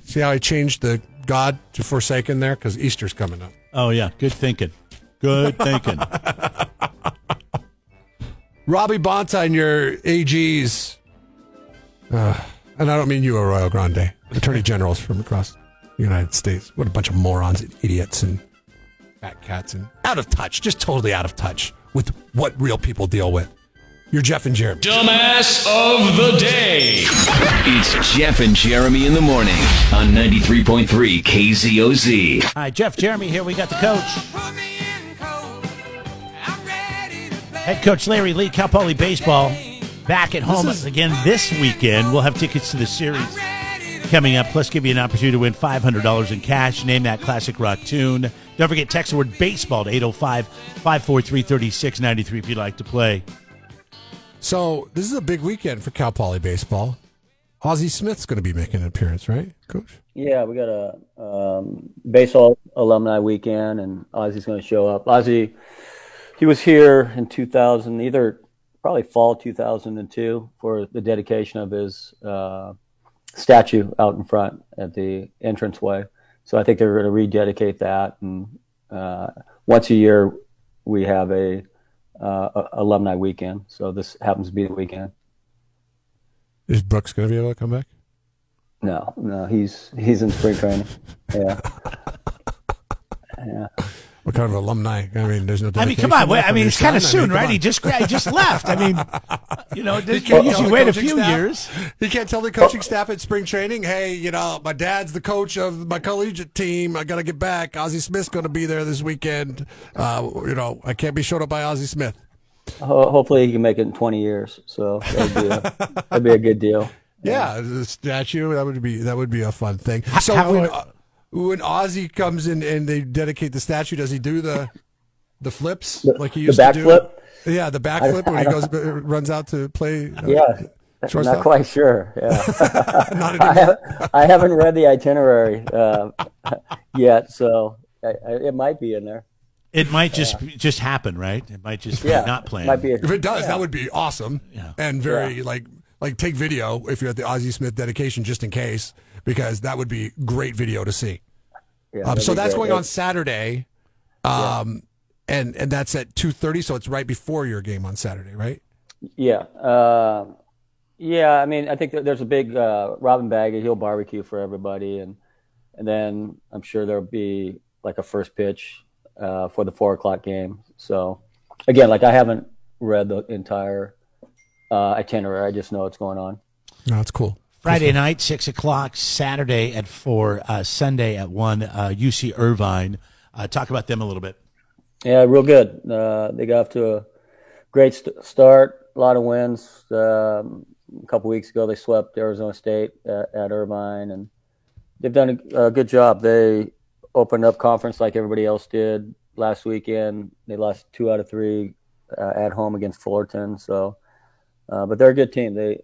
Speaker 3: See how I changed the God to forsaken there? Because Easter's coming up.
Speaker 4: Oh yeah, good thinking. Good thinking.
Speaker 3: Robbie Bonta and your AGs. Uh, and I don't mean you, Arroyo Grande. Attorney generals from across the United States. What a bunch of morons and idiots and fat cats and out of touch, just totally out of touch with what real people deal with. You're Jeff and Jeremy.
Speaker 1: Dumbass of the day. It's Jeff and Jeremy in the morning on 93.3 KZOZ.
Speaker 4: Hi, Jeff, Jeremy here. We got the coach. Head coach Larry Lee, Cal Poly Baseball, back at home
Speaker 3: is-
Speaker 4: again this weekend. We'll have tickets to the series coming up, plus give you an opportunity to win $500 in cash. Name that classic rock tune. Don't forget, text the word baseball to 805 543 3693 if you'd like to play.
Speaker 3: So this is a big weekend for Cal Poly baseball. Ozzie Smith's going to be making an appearance, right, Coach?
Speaker 9: Yeah, we got a um, baseball alumni weekend, and Ozzy's going to show up. Ozzy, he was here in 2000, either probably fall 2002, for the dedication of his uh, statue out in front at the entranceway. So I think they're going to rededicate that, and uh, once a year we have a, uh, a alumni weekend. So this happens to be the weekend.
Speaker 3: Is Brooks going to be able to come back?
Speaker 9: No, no, he's he's in spring training. Yeah. Yeah.
Speaker 3: What kind of alumni? I mean, there's no.
Speaker 4: I mean, come on. Wait, I mean, it's kind of
Speaker 3: son. I
Speaker 4: soon,
Speaker 3: mean,
Speaker 4: right? He just he just left. I mean, you know,
Speaker 3: He
Speaker 4: you
Speaker 3: can't
Speaker 4: usually wait a few
Speaker 3: staff-
Speaker 4: years.
Speaker 3: He can't tell the coaching staff at spring training, hey, you know, my dad's the coach of my collegiate team. I got to get back. Ozzie Smith's going to be there this weekend. Uh, you know, I can't be showed up by Ozzie Smith.
Speaker 9: Ho- hopefully he can make it in 20 years. So that'd be a, that'd be a good deal.
Speaker 3: Yeah, the statue that would be that would be a fun thing. So
Speaker 4: how-
Speaker 3: when uh, when Ozzy comes in and they dedicate the statue, does he do the the flips like he
Speaker 9: the
Speaker 3: used to do?
Speaker 9: backflip?
Speaker 3: Yeah, the backflip when he goes runs out to play. uh,
Speaker 9: Yeah.
Speaker 3: shortstop?
Speaker 9: Not quite sure. Yeah.
Speaker 3: Not
Speaker 9: I, have, I haven't read the itinerary uh, yet, so I, I, it might be in there.
Speaker 4: It might just just happen, right? It might just
Speaker 9: Yeah,
Speaker 4: be not planned.
Speaker 9: might be. A,
Speaker 3: If it does, that would be awesome.
Speaker 4: Yeah.
Speaker 3: And very like like take video if you're at the Ozzie Smith dedication just in case because that would be great video to see.
Speaker 9: yeah,
Speaker 3: Um, so that's
Speaker 9: great.
Speaker 3: going on Saturday. Um, and and that's at 2:30 so it's right before your game on Saturday, right?
Speaker 9: Yeah. Uh, yeah, I mean, I think there's a big uh, Robin Baggett. He'll barbecue for everybody, and and then I'm sure there'll be like a first pitch uh, for the four o'clock game. So again, like I haven't read the entire uh, itinerary. I just know what's going on.
Speaker 3: No, that's cool.
Speaker 4: Friday night, six o'clock. Saturday at four. Uh, Sunday at one. Uh, UC Irvine. Uh, talk about them a little bit.
Speaker 9: Yeah, real good. Uh, they got off to a great st- start. A lot of wins. Um, a couple weeks ago, they swept Arizona State at, at Irvine, and they've done a, a good job. They opened up conference like everybody else did last weekend. They lost two out of three uh, at home against Fullerton. So, uh, but they're a good team. They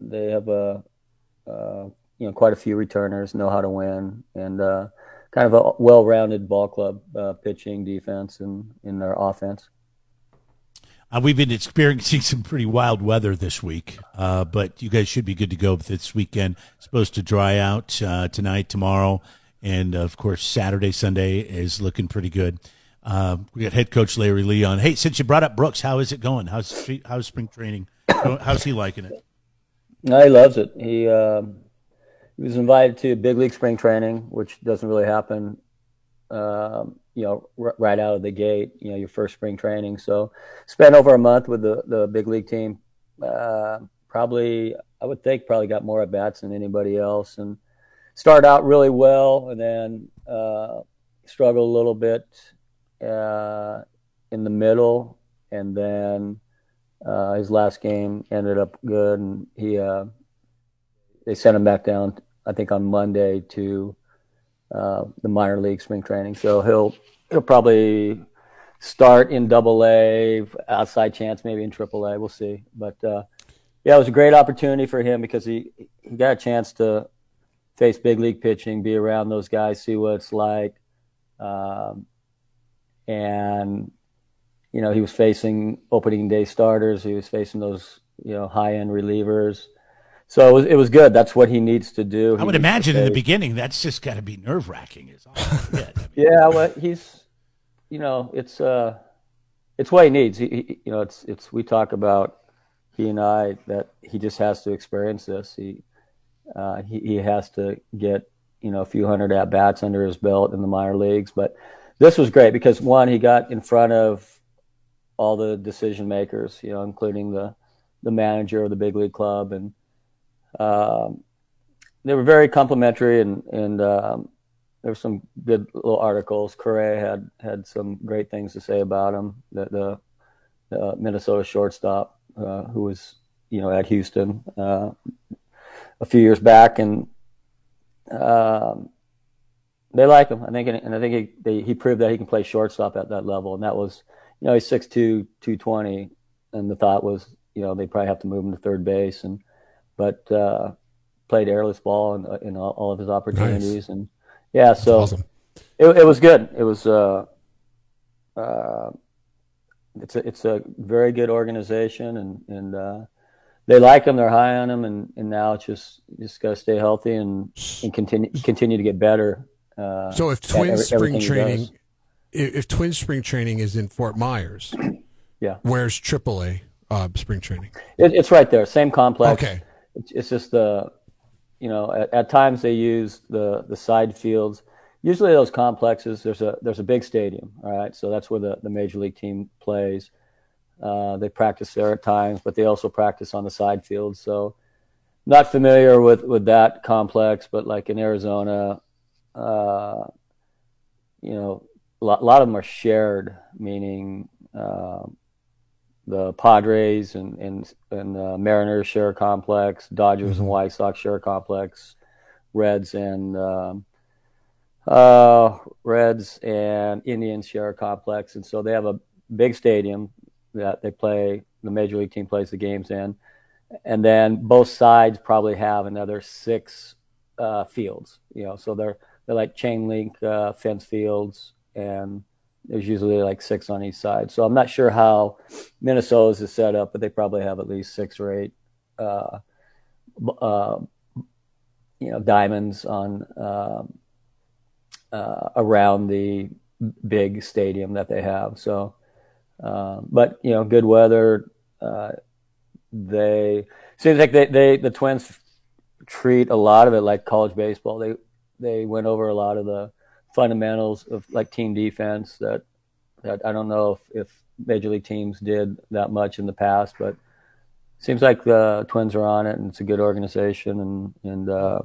Speaker 9: they have a uh, you know quite a few returners, know how to win, and uh, kind of a well-rounded ball club, uh, pitching, defense, and in their offense.
Speaker 4: Uh, we've been experiencing some pretty wild weather this week, uh, but you guys should be good to go this weekend. It's supposed to dry out uh, tonight, tomorrow, and of course Saturday, Sunday is looking pretty good. Uh, we got head coach Larry Lee on. Hey, since you brought up Brooks, how is it going? How's how's spring training? How's he liking it?
Speaker 9: No, he loves it. He um, he was invited to big league spring training, which doesn't really happen, um, you know, r- right out of the gate. You know, your first spring training. So, spent over a month with the the big league team. Uh, probably, I would think, probably got more at bats than anybody else, and started out really well, and then uh, struggled a little bit uh, in the middle, and then uh, his last game ended up good, and he uh, they sent him back down. I think on Monday to uh, the minor league spring training. So he'll he'll probably start in Double A, outside chance maybe in Triple A. We'll see. But uh, yeah, it was a great opportunity for him because he he got a chance to face big league pitching, be around those guys, see what it's like, um, and you know, he was facing opening day starters. He was facing those, you know, high end relievers. So it was, it was good. That's what he needs to do.
Speaker 4: I
Speaker 9: He
Speaker 4: would imagine in the beginning that's just got to be nerve wracking. Is all. I mean,
Speaker 9: Yeah, well, he's, you know, it's uh, it's what he needs. He, he, you know, it's it's we talk about he and I that he just has to experience this. He, uh, he he has to get you know a few hundred at bats under his belt in the minor leagues. But this was great because one, he got in front of all the decision makers, you know, including the the manager of the big league club, and um, they were very complimentary and and um, there were some good little articles. Correa had had some great things to say about him. The the, the Minnesota shortstop uh, who was you know at Houston uh, a few years back, and um, they like him. I think, and I think he they, he proved that he can play shortstop at that level, and that was you know he's 6'2", 220, and the thought was you know they probably have to move him to third base, and but uh, played airless ball in, in all, all of his opportunities, and yeah, so
Speaker 3: awesome.
Speaker 9: it, it was good. It was uh, uh, it's a it's a very good organization, and and uh, they like him. They're high on him, and, and now it's just just got to stay healthy and and continue continue to get better. Uh,
Speaker 3: So if
Speaker 9: at
Speaker 3: twin
Speaker 9: every-
Speaker 3: spring training. If, if twin spring training is in Fort Myers,
Speaker 9: Yeah.
Speaker 3: where's AAA uh, spring training?
Speaker 9: It, it's right there, same complex.
Speaker 3: Okay.
Speaker 9: It's, it's just the, you know, at, at times they use the the side fields. Usually those complexes, there's a there's a big stadium, all right. So that's where the, the major league team plays. Uh, they practice there at times, but they also practice on the side fields. So, not familiar with with that complex, but like in Arizona, uh, you know, a lot, of them are shared, meaning. Uh, the Padres and and, and uh, Mariners share a complex. Dodgers and White Sox share a complex. Reds and um, uh, Reds and Indians share a complex, and so they have a big stadium that they play. The major league team plays the games in, and then both sides probably have another six uh, fields. You know, so they're they're like chain link uh, fence fields, and there's usually like six on each side. So I'm not sure how Minnesota's is set up, but they probably have at least six or eight, uh, uh, you know, diamonds on um, uh, around the big stadium that they have. So, uh, but you know, good weather. Uh, they seems like they, they the Twins treat a lot of it like college baseball. They they went over a lot of the fundamentals of like team defense that that I don't know if, if major league teams did that much in the past, but seems like the Twins are on it and it's a good organization and and uh,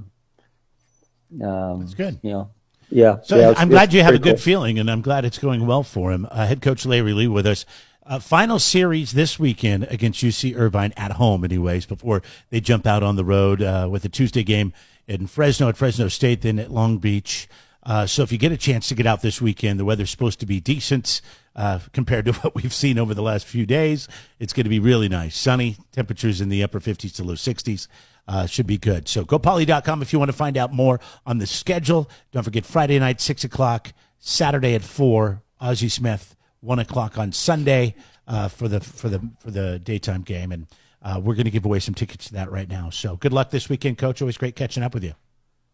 Speaker 9: um,
Speaker 4: it's good.
Speaker 9: You know, yeah.
Speaker 4: So
Speaker 9: yeah,
Speaker 4: I'm glad you have a good cool. feeling, and I'm glad it's going well for him. Uh, head coach Larry Lee with us. Uh, final series this weekend against UC Irvine at home, anyways, before they jump out on the road uh, with a Tuesday game in Fresno at Fresno State, then at Long Beach. Uh, so if you get a chance to get out this weekend, the weather's supposed to be decent uh, compared to what we've seen over the last few days. It's going to be really nice, sunny temperatures in the upper 50s to low 60s. Uh, should be good. So GoPoly.com if you want to find out more on the schedule. Don't forget Friday night, 6 o'clock, Saturday at 4, Ozzie Smith, 1 o'clock on Sunday uh, for the for the for the daytime game. And uh, we're going to give away some tickets to that right now. So good luck this weekend, Coach. Always great catching up with you.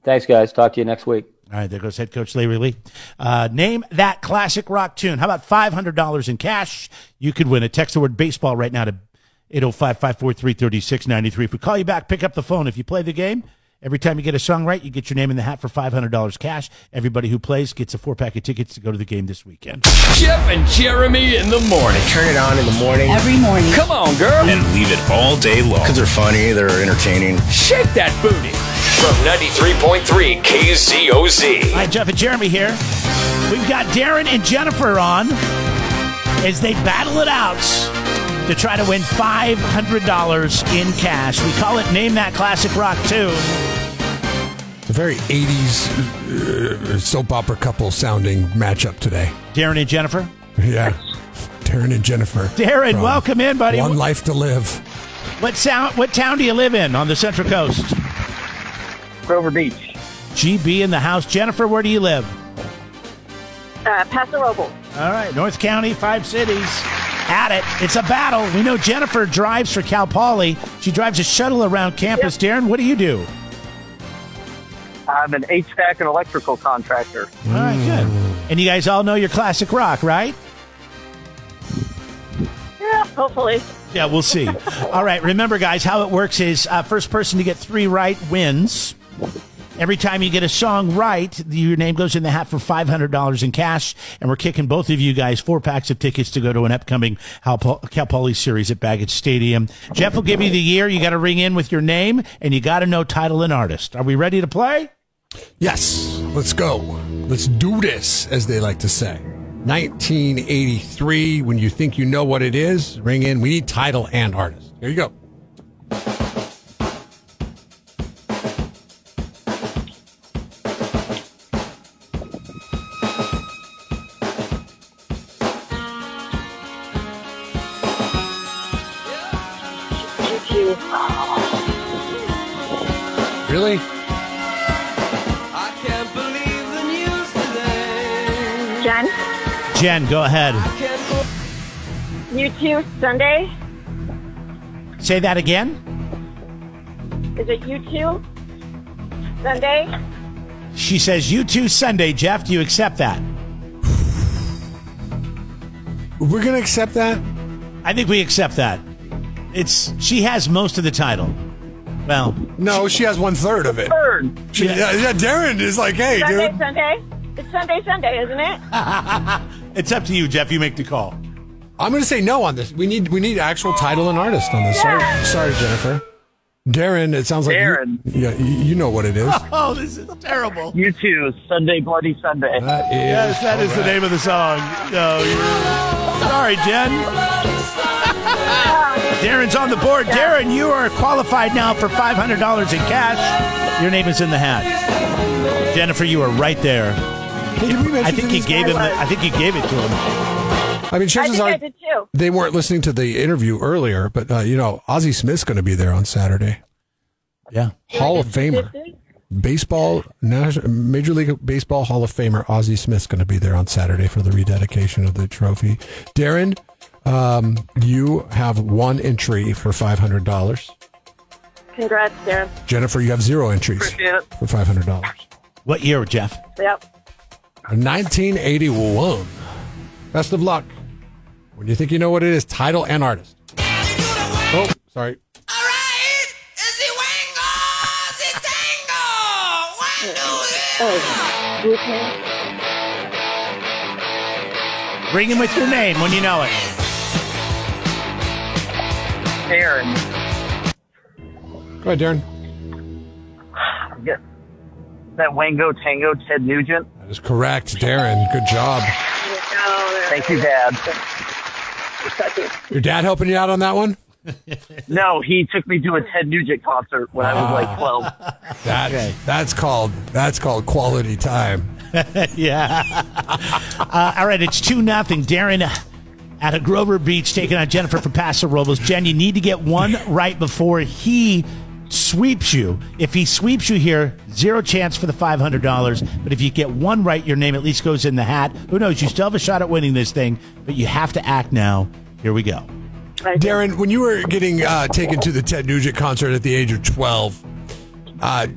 Speaker 9: Thanks, guys. Talk to you next week.
Speaker 4: All right, there goes head coach Larry Lee. Uh, name that classic rock tune. How about $500 in cash? You could win it. Text the word baseball right now to 805 543 3693. If we call you back, pick up the phone. If you play the game, every time you get a song right, you get your name in the hat for $500 cash. Everybody who plays gets a four pack of tickets to go to the game this weekend.
Speaker 1: Jeff and Jeremy in the morning.
Speaker 10: Turn it on in the morning.
Speaker 11: Every morning.
Speaker 1: Come on, girl.
Speaker 10: And leave it all day long.
Speaker 12: Because they're funny, they're entertaining.
Speaker 1: Shake that booty. From 93.3 KZOZ.
Speaker 4: Hi, Jeff and Jeremy here. We've got Darrin and Jennifer on as they battle it out to try to win $500 in cash. We call it Name That Classic Rock tune.
Speaker 3: It's a very 80s uh, soap opera couple sounding matchup today.
Speaker 4: Darrin and Jennifer?
Speaker 3: Yeah. Darrin and Jennifer.
Speaker 4: Darrin, welcome in, buddy.
Speaker 3: One life to live.
Speaker 4: What sound what town do you live in on the Central Coast?
Speaker 13: Grover Beach.
Speaker 4: GB in the house. Jennifer, where do you live?
Speaker 14: Uh, Paso Robles.
Speaker 4: All right, North County, five cities. At it. It's a battle. We know Jennifer drives for Cal Poly. She drives a shuttle around campus. Yep. Darrin, what do you do?
Speaker 13: I'm an HVAC and electrical contractor.
Speaker 4: All right, good. And you guys all know your classic rock, right?
Speaker 14: Yeah, hopefully.
Speaker 4: Yeah, we'll see. all right, remember, guys, how it works is uh, first person to get three right wins. Every time you get a song right, your name goes in the hat for $500 in cash. And we're kicking both of you guys four packs of tickets to go to an upcoming Cal Poly series at Baggett Stadium. Jeff will give you the year. You got to ring in with your name and you got to know title and artist. Are we ready to play?
Speaker 3: Yes. Let's go. Let's do this, as they like to say. 1983. When you think you know what it is, ring in. We need title and artist. Here you go.
Speaker 14: Jen,
Speaker 4: go ahead.
Speaker 14: You too, Sunday?
Speaker 4: Say that again.
Speaker 14: Is it U2? Sunday?
Speaker 4: She says, U2, Sunday. Jeff, do you accept that?
Speaker 3: We're going to accept that?
Speaker 4: I think we accept that. It's She has most of the title. Well,
Speaker 3: no, she has one third of it.
Speaker 13: Third.
Speaker 3: She, yeah. yeah, Darrin is like, hey,
Speaker 14: Sunday,
Speaker 3: dude.
Speaker 14: Sunday? It's Sunday, Sunday, isn't it?
Speaker 4: it's up to you, Jeff. You make the call.
Speaker 3: I'm going to say no on this. We need we need actual title and artist on this.
Speaker 14: Yeah.
Speaker 3: Sorry, sorry, Jennifer. Darrin, it sounds like
Speaker 13: Darrin.
Speaker 3: You, yeah, you, you know what it is.
Speaker 4: Oh, this is terrible.
Speaker 13: U2, Sunday, Bloody Sunday.
Speaker 3: That is,
Speaker 4: yes, that is
Speaker 3: all
Speaker 4: the name of the song. No. Sorry, Jen. Darrin's on the board. Darrin, you are qualified now for $500 in cash. Your name is in the hat. Jennifer, you are right there.
Speaker 3: Did we mention
Speaker 4: I think
Speaker 3: he
Speaker 4: gave him. The, I think you gave it to him.
Speaker 3: I mean, chances
Speaker 14: think
Speaker 3: are
Speaker 14: I did too.
Speaker 3: they weren't listening to the interview earlier, but uh, you know, Ozzie Smith's going to be there on Saturday.
Speaker 4: Yeah.
Speaker 3: Hall of Famer. Baseball, Major League Baseball Hall of Famer Ozzie Smith's going to be there on Saturday for the rededication of the trophy. Darrin, um, you have one entry for five hundred dollars.
Speaker 14: Congrats, Darrin.
Speaker 3: Jennifer, you have zero entries for five hundred dollars.
Speaker 4: What year, Jeff?
Speaker 14: Yep.
Speaker 3: 1981. Best of luck. When you think you know what it is, title and artist. Oh, sorry.
Speaker 14: Oh, okay.
Speaker 4: Ring him with your name when you know it.
Speaker 13: Aaron.
Speaker 3: Go ahead, Darrin.
Speaker 13: Get that Wango Tango Ted Nugent.
Speaker 3: That is correct, Darrin. Good job.
Speaker 13: Thank you, Dad.
Speaker 3: Your dad helping you out on that one?
Speaker 13: No, he took me to a Ted Nugent concert when I was like 12.
Speaker 3: That, That's called that's called quality time.
Speaker 4: yeah. Uh, all right, it's 2 nothing. Darrin uh, out of Grover Beach taking on Jennifer from Paso Robles. Jen, you need to get one right before he sweeps you. If he sweeps you here, zero chance for the $500. But if you get one right, your name at least goes in the hat. Who knows? You still have a shot at winning this thing, but you have to act now. Here we go.
Speaker 3: Darrin, when you were getting uh, taken to the Ted Nugent concert at the age of 12, uh,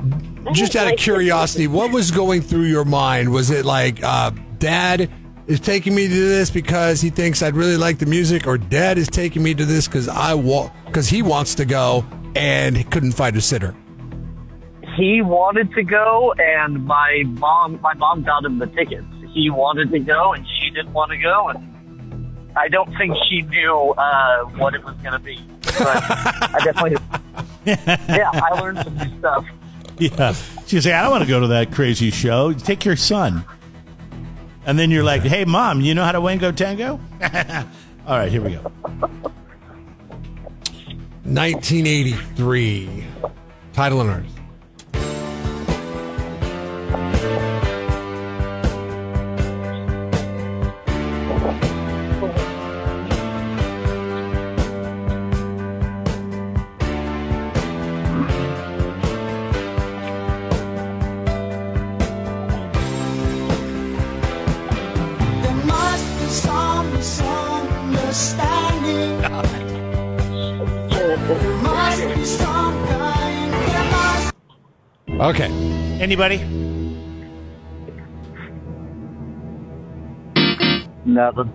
Speaker 3: just out of curiosity, what was going through your mind? Was it like, uh, Dad is taking me to this because he thinks I'd really like the music, or Dad is taking me to this because I want because he wants to go and couldn't find a sitter?
Speaker 13: He wanted to go, and my mom, my mom got him the tickets. He wanted to go, and she didn't want to go, and I don't think she knew uh, what it was going to be. But I definitely, yeah, I learned some new stuff.
Speaker 4: Yeah. She was like, I don't want to go to that crazy show. Take your son. And then you're like, hey, mom, you know how to wango tango? All right, here we go.
Speaker 3: 1983. Title and artist. Okay.
Speaker 4: Anybody?
Speaker 13: Nothing.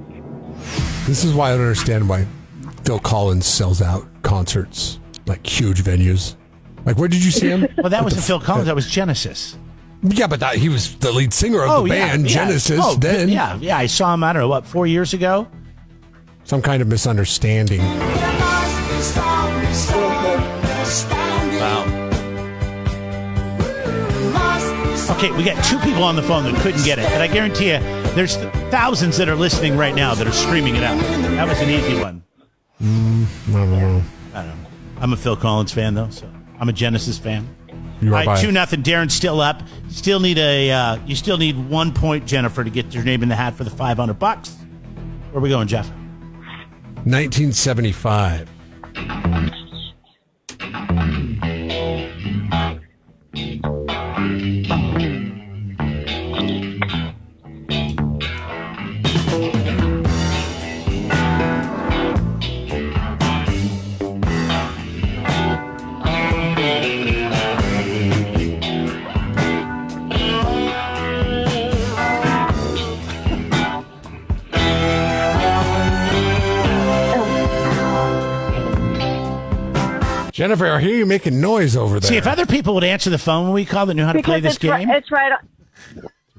Speaker 3: This is why I don't understand why Phil Collins sells out concerts, like huge venues. Like, where did you see him?
Speaker 4: Well, that wasn't Phil Collins. That was Genesis.
Speaker 3: Yeah, but that, he was the lead singer of oh, the band, Genesis.
Speaker 4: Oh,
Speaker 3: then
Speaker 4: yeah, yeah. I saw him. I don't know what four years ago.
Speaker 3: some kind of misunderstanding.
Speaker 11: there must be
Speaker 4: Okay, we got two people on the phone that couldn't get it, and I guarantee you, there's thousands that are listening right now that are screaming it out. That was an easy one.
Speaker 3: Mm, I don't know.
Speaker 4: I don't know. I'm a Phil Collins fan though, so I'm a Genesis fan.
Speaker 3: You are
Speaker 4: All right, two nothing. Darrin's still up. Still need a. Uh, you still need one point, Jennifer, to get your name in the hat for the 500 bucks. Where are we going, Jeff?
Speaker 3: 1975. Jennifer, I hear you making noise over there.
Speaker 4: See, if other people would answer the phone when we call that knew how to play this
Speaker 14: it's right,
Speaker 4: game.
Speaker 14: it's right on.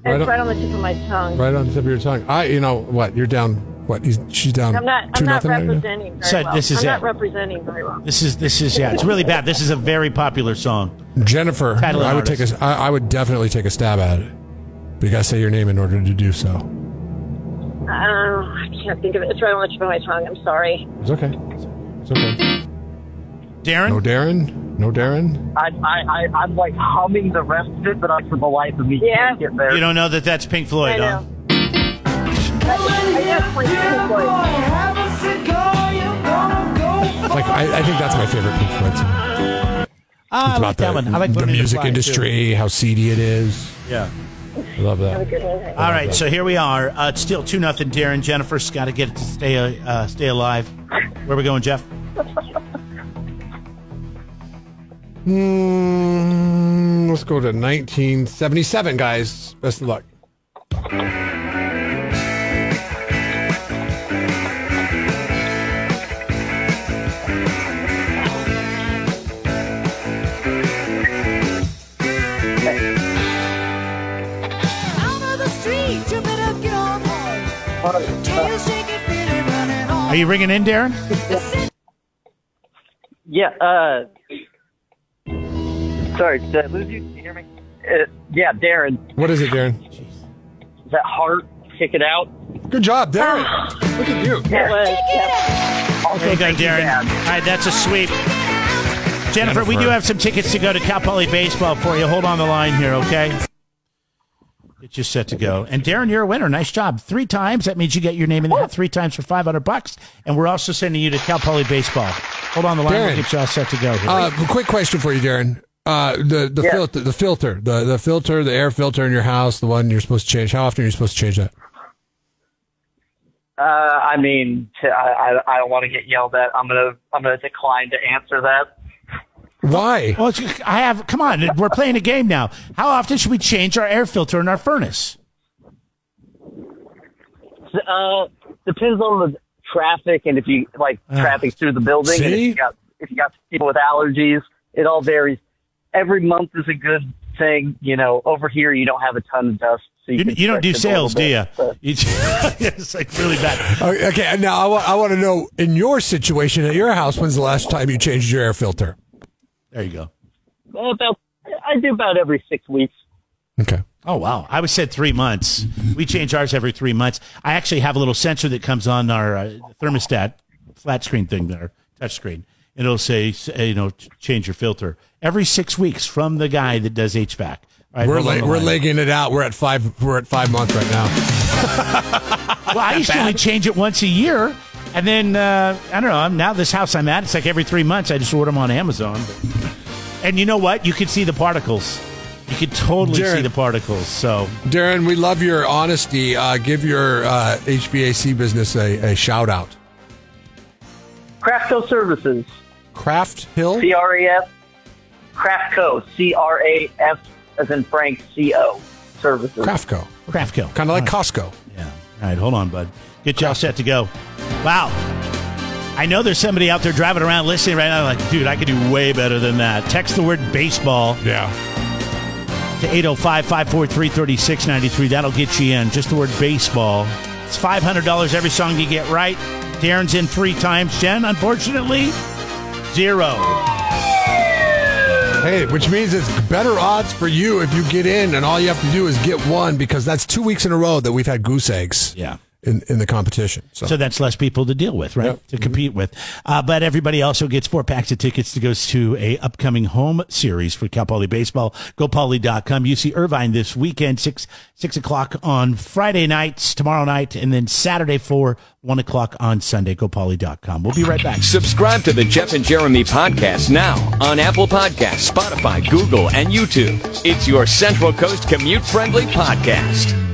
Speaker 3: Right
Speaker 14: it's
Speaker 3: on-
Speaker 14: right on the tip of my tongue.
Speaker 3: right on the tip of your tongue. I, you know what? You're down. What? He's, she's down.
Speaker 14: I'm not.
Speaker 3: two
Speaker 14: I'm not
Speaker 3: nothing right
Speaker 14: representing very
Speaker 4: So
Speaker 14: well.
Speaker 4: this is
Speaker 14: I'm not representing very well.
Speaker 4: This is this is yeah, it's really bad. This is a very popular song.
Speaker 3: Jennifer,
Speaker 4: Title
Speaker 3: I would take a. I, I would definitely take a stab at it. But you gotta say your name in order to do so.
Speaker 14: Uh, I can't think of it. It's right on the tip of my tongue. I'm sorry.
Speaker 3: It's okay. It's okay.
Speaker 4: Darrin?
Speaker 3: No Darrin. No Darrin.
Speaker 13: I, I, I, I'm like humming the rest of it, but I, for the life of me,
Speaker 14: Yeah.
Speaker 13: can't get there.
Speaker 4: You don't know that that's Pink Floyd,
Speaker 14: I
Speaker 4: huh?
Speaker 14: know. I definitely Pink Floyd.
Speaker 3: Like I, I think that's my favorite Pink Floyd song.
Speaker 4: Ah, I
Speaker 3: It's
Speaker 4: like that one. I like
Speaker 3: the
Speaker 4: Put 'Em in
Speaker 3: music
Speaker 4: Fire, too.
Speaker 3: industry, how seedy it is.
Speaker 4: Yeah.
Speaker 3: I love that.
Speaker 4: All right, so here we are. Uh, it's still two nothing. Darrin Jennifer's got to get it to stay uh, stay alive. Where we going, Jeff?
Speaker 3: Hmm, let's go to 1977, guys. Best of luck.
Speaker 4: Are you ringing in, Darrin?
Speaker 13: Yeah. Uh, sorry, did I lose you? Can you hear me? Uh, yeah, Darrin.
Speaker 3: What is it, Darrin?
Speaker 13: Is that heart? Kick it out.
Speaker 3: Good job, Darrin. Look at you.
Speaker 13: Yeah. Also,
Speaker 4: There you go,
Speaker 13: you, Darrin.
Speaker 4: All right, that's a sweep. Jennifer, we do have some tickets to go to Cal Poly Baseball for you. Hold on the line here, okay? Get you set to go. And Darrin, you're a winner. Nice job. Three times. That means you get your name in the hat three times for 500 bucks. And we're also sending you to Cal Poly Baseball. Hold on the line.
Speaker 3: Darrin.
Speaker 4: We'll get you all set to go. Here.
Speaker 3: Uh, quick question for you, Darrin. Uh, the the
Speaker 13: Yeah.
Speaker 3: filter, the filter, the the filter, the air filter in your house, the one you're supposed to change. How often are you supposed to change that?
Speaker 13: Uh, I mean, I I don't want to get yelled at. I'm gonna I'm gonna decline to answer that.
Speaker 3: Why?
Speaker 4: Well, I have. Come on, we're playing a game now. How often should we change our air filter in our furnace?
Speaker 13: Uh, depends on the traffic and if you like
Speaker 4: Ah.
Speaker 13: traffic through the building and if
Speaker 3: See?
Speaker 13: you got if you got people with allergies. It all varies. Every month is a good thing. You know, over here you don't have a ton of dust, so you,
Speaker 4: You, you don't do
Speaker 13: stretch it a little
Speaker 4: sales, do you?
Speaker 13: bit, but-
Speaker 4: You- it's like really bad.
Speaker 3: Okay, now I want to know in your situation at your house, when's the last time you changed your air filter?
Speaker 4: There you go.
Speaker 13: Well, about I do about every six weeks.
Speaker 3: Okay.
Speaker 4: Oh wow! I was said three months. We change ours every three months. I actually have a little sensor that comes on our uh, thermostat flat screen thing there, touch screen, and it'll say, say, you know, change your filter every six weeks from the guy that does HVAC. All right,
Speaker 3: we're
Speaker 4: hold
Speaker 3: la- we're
Speaker 4: line.
Speaker 3: legging it out. We're at five. We're at five months right now.
Speaker 4: Well, I used to only change it once a year, and then uh, I don't know. I'm now this house I'm at. It's like every three months. I just order them on Amazon. But, and you know what? You can see the particles. You can totally
Speaker 3: Jared.
Speaker 4: see the particles. So
Speaker 3: Darrin, we love your honesty. Uh, give your uh, HVAC business a, a shout out.
Speaker 13: Craftco Services,
Speaker 3: Craft Hill.
Speaker 13: C R A F, Craftco, C R A F, as in Frank, C O Services.
Speaker 3: Craftco.
Speaker 4: Craftco,
Speaker 3: Kind of like Costco.
Speaker 4: Yeah. All right, hold on, bud. Get y'all set to go. Wow. I know there's somebody out there driving around listening right now, like, dude, I could do way better than that. Text the word baseball
Speaker 3: Yeah.
Speaker 4: to 805 543 3693. That'll get you in. Just the word baseball. It's $500 every song you get right. Darrin's in three times. Jen, unfortunately, zero.
Speaker 3: Hey, which means it's better odds for you if you get in, and all you have to do is get one because that's two weeks in a row that we've had goose eggs.
Speaker 4: Yeah.
Speaker 3: In, in the competition. So,
Speaker 4: So that's less people to deal with, right?
Speaker 3: Yep.
Speaker 4: To compete with. Uh, but everybody also gets four packs of tickets to go to a upcoming home series for Cal Poly Baseball. GoPoly.com. UC Irvine this weekend, six, six o'clock on Friday nights, tomorrow night, and then Saturday for one o'clock on Sunday. GoPoly.com. We'll be right back.
Speaker 1: Subscribe to the Jeff and Jeremy podcast now on Apple Podcasts, Spotify, Google, and YouTube. It's your Central Coast commute friendly podcast.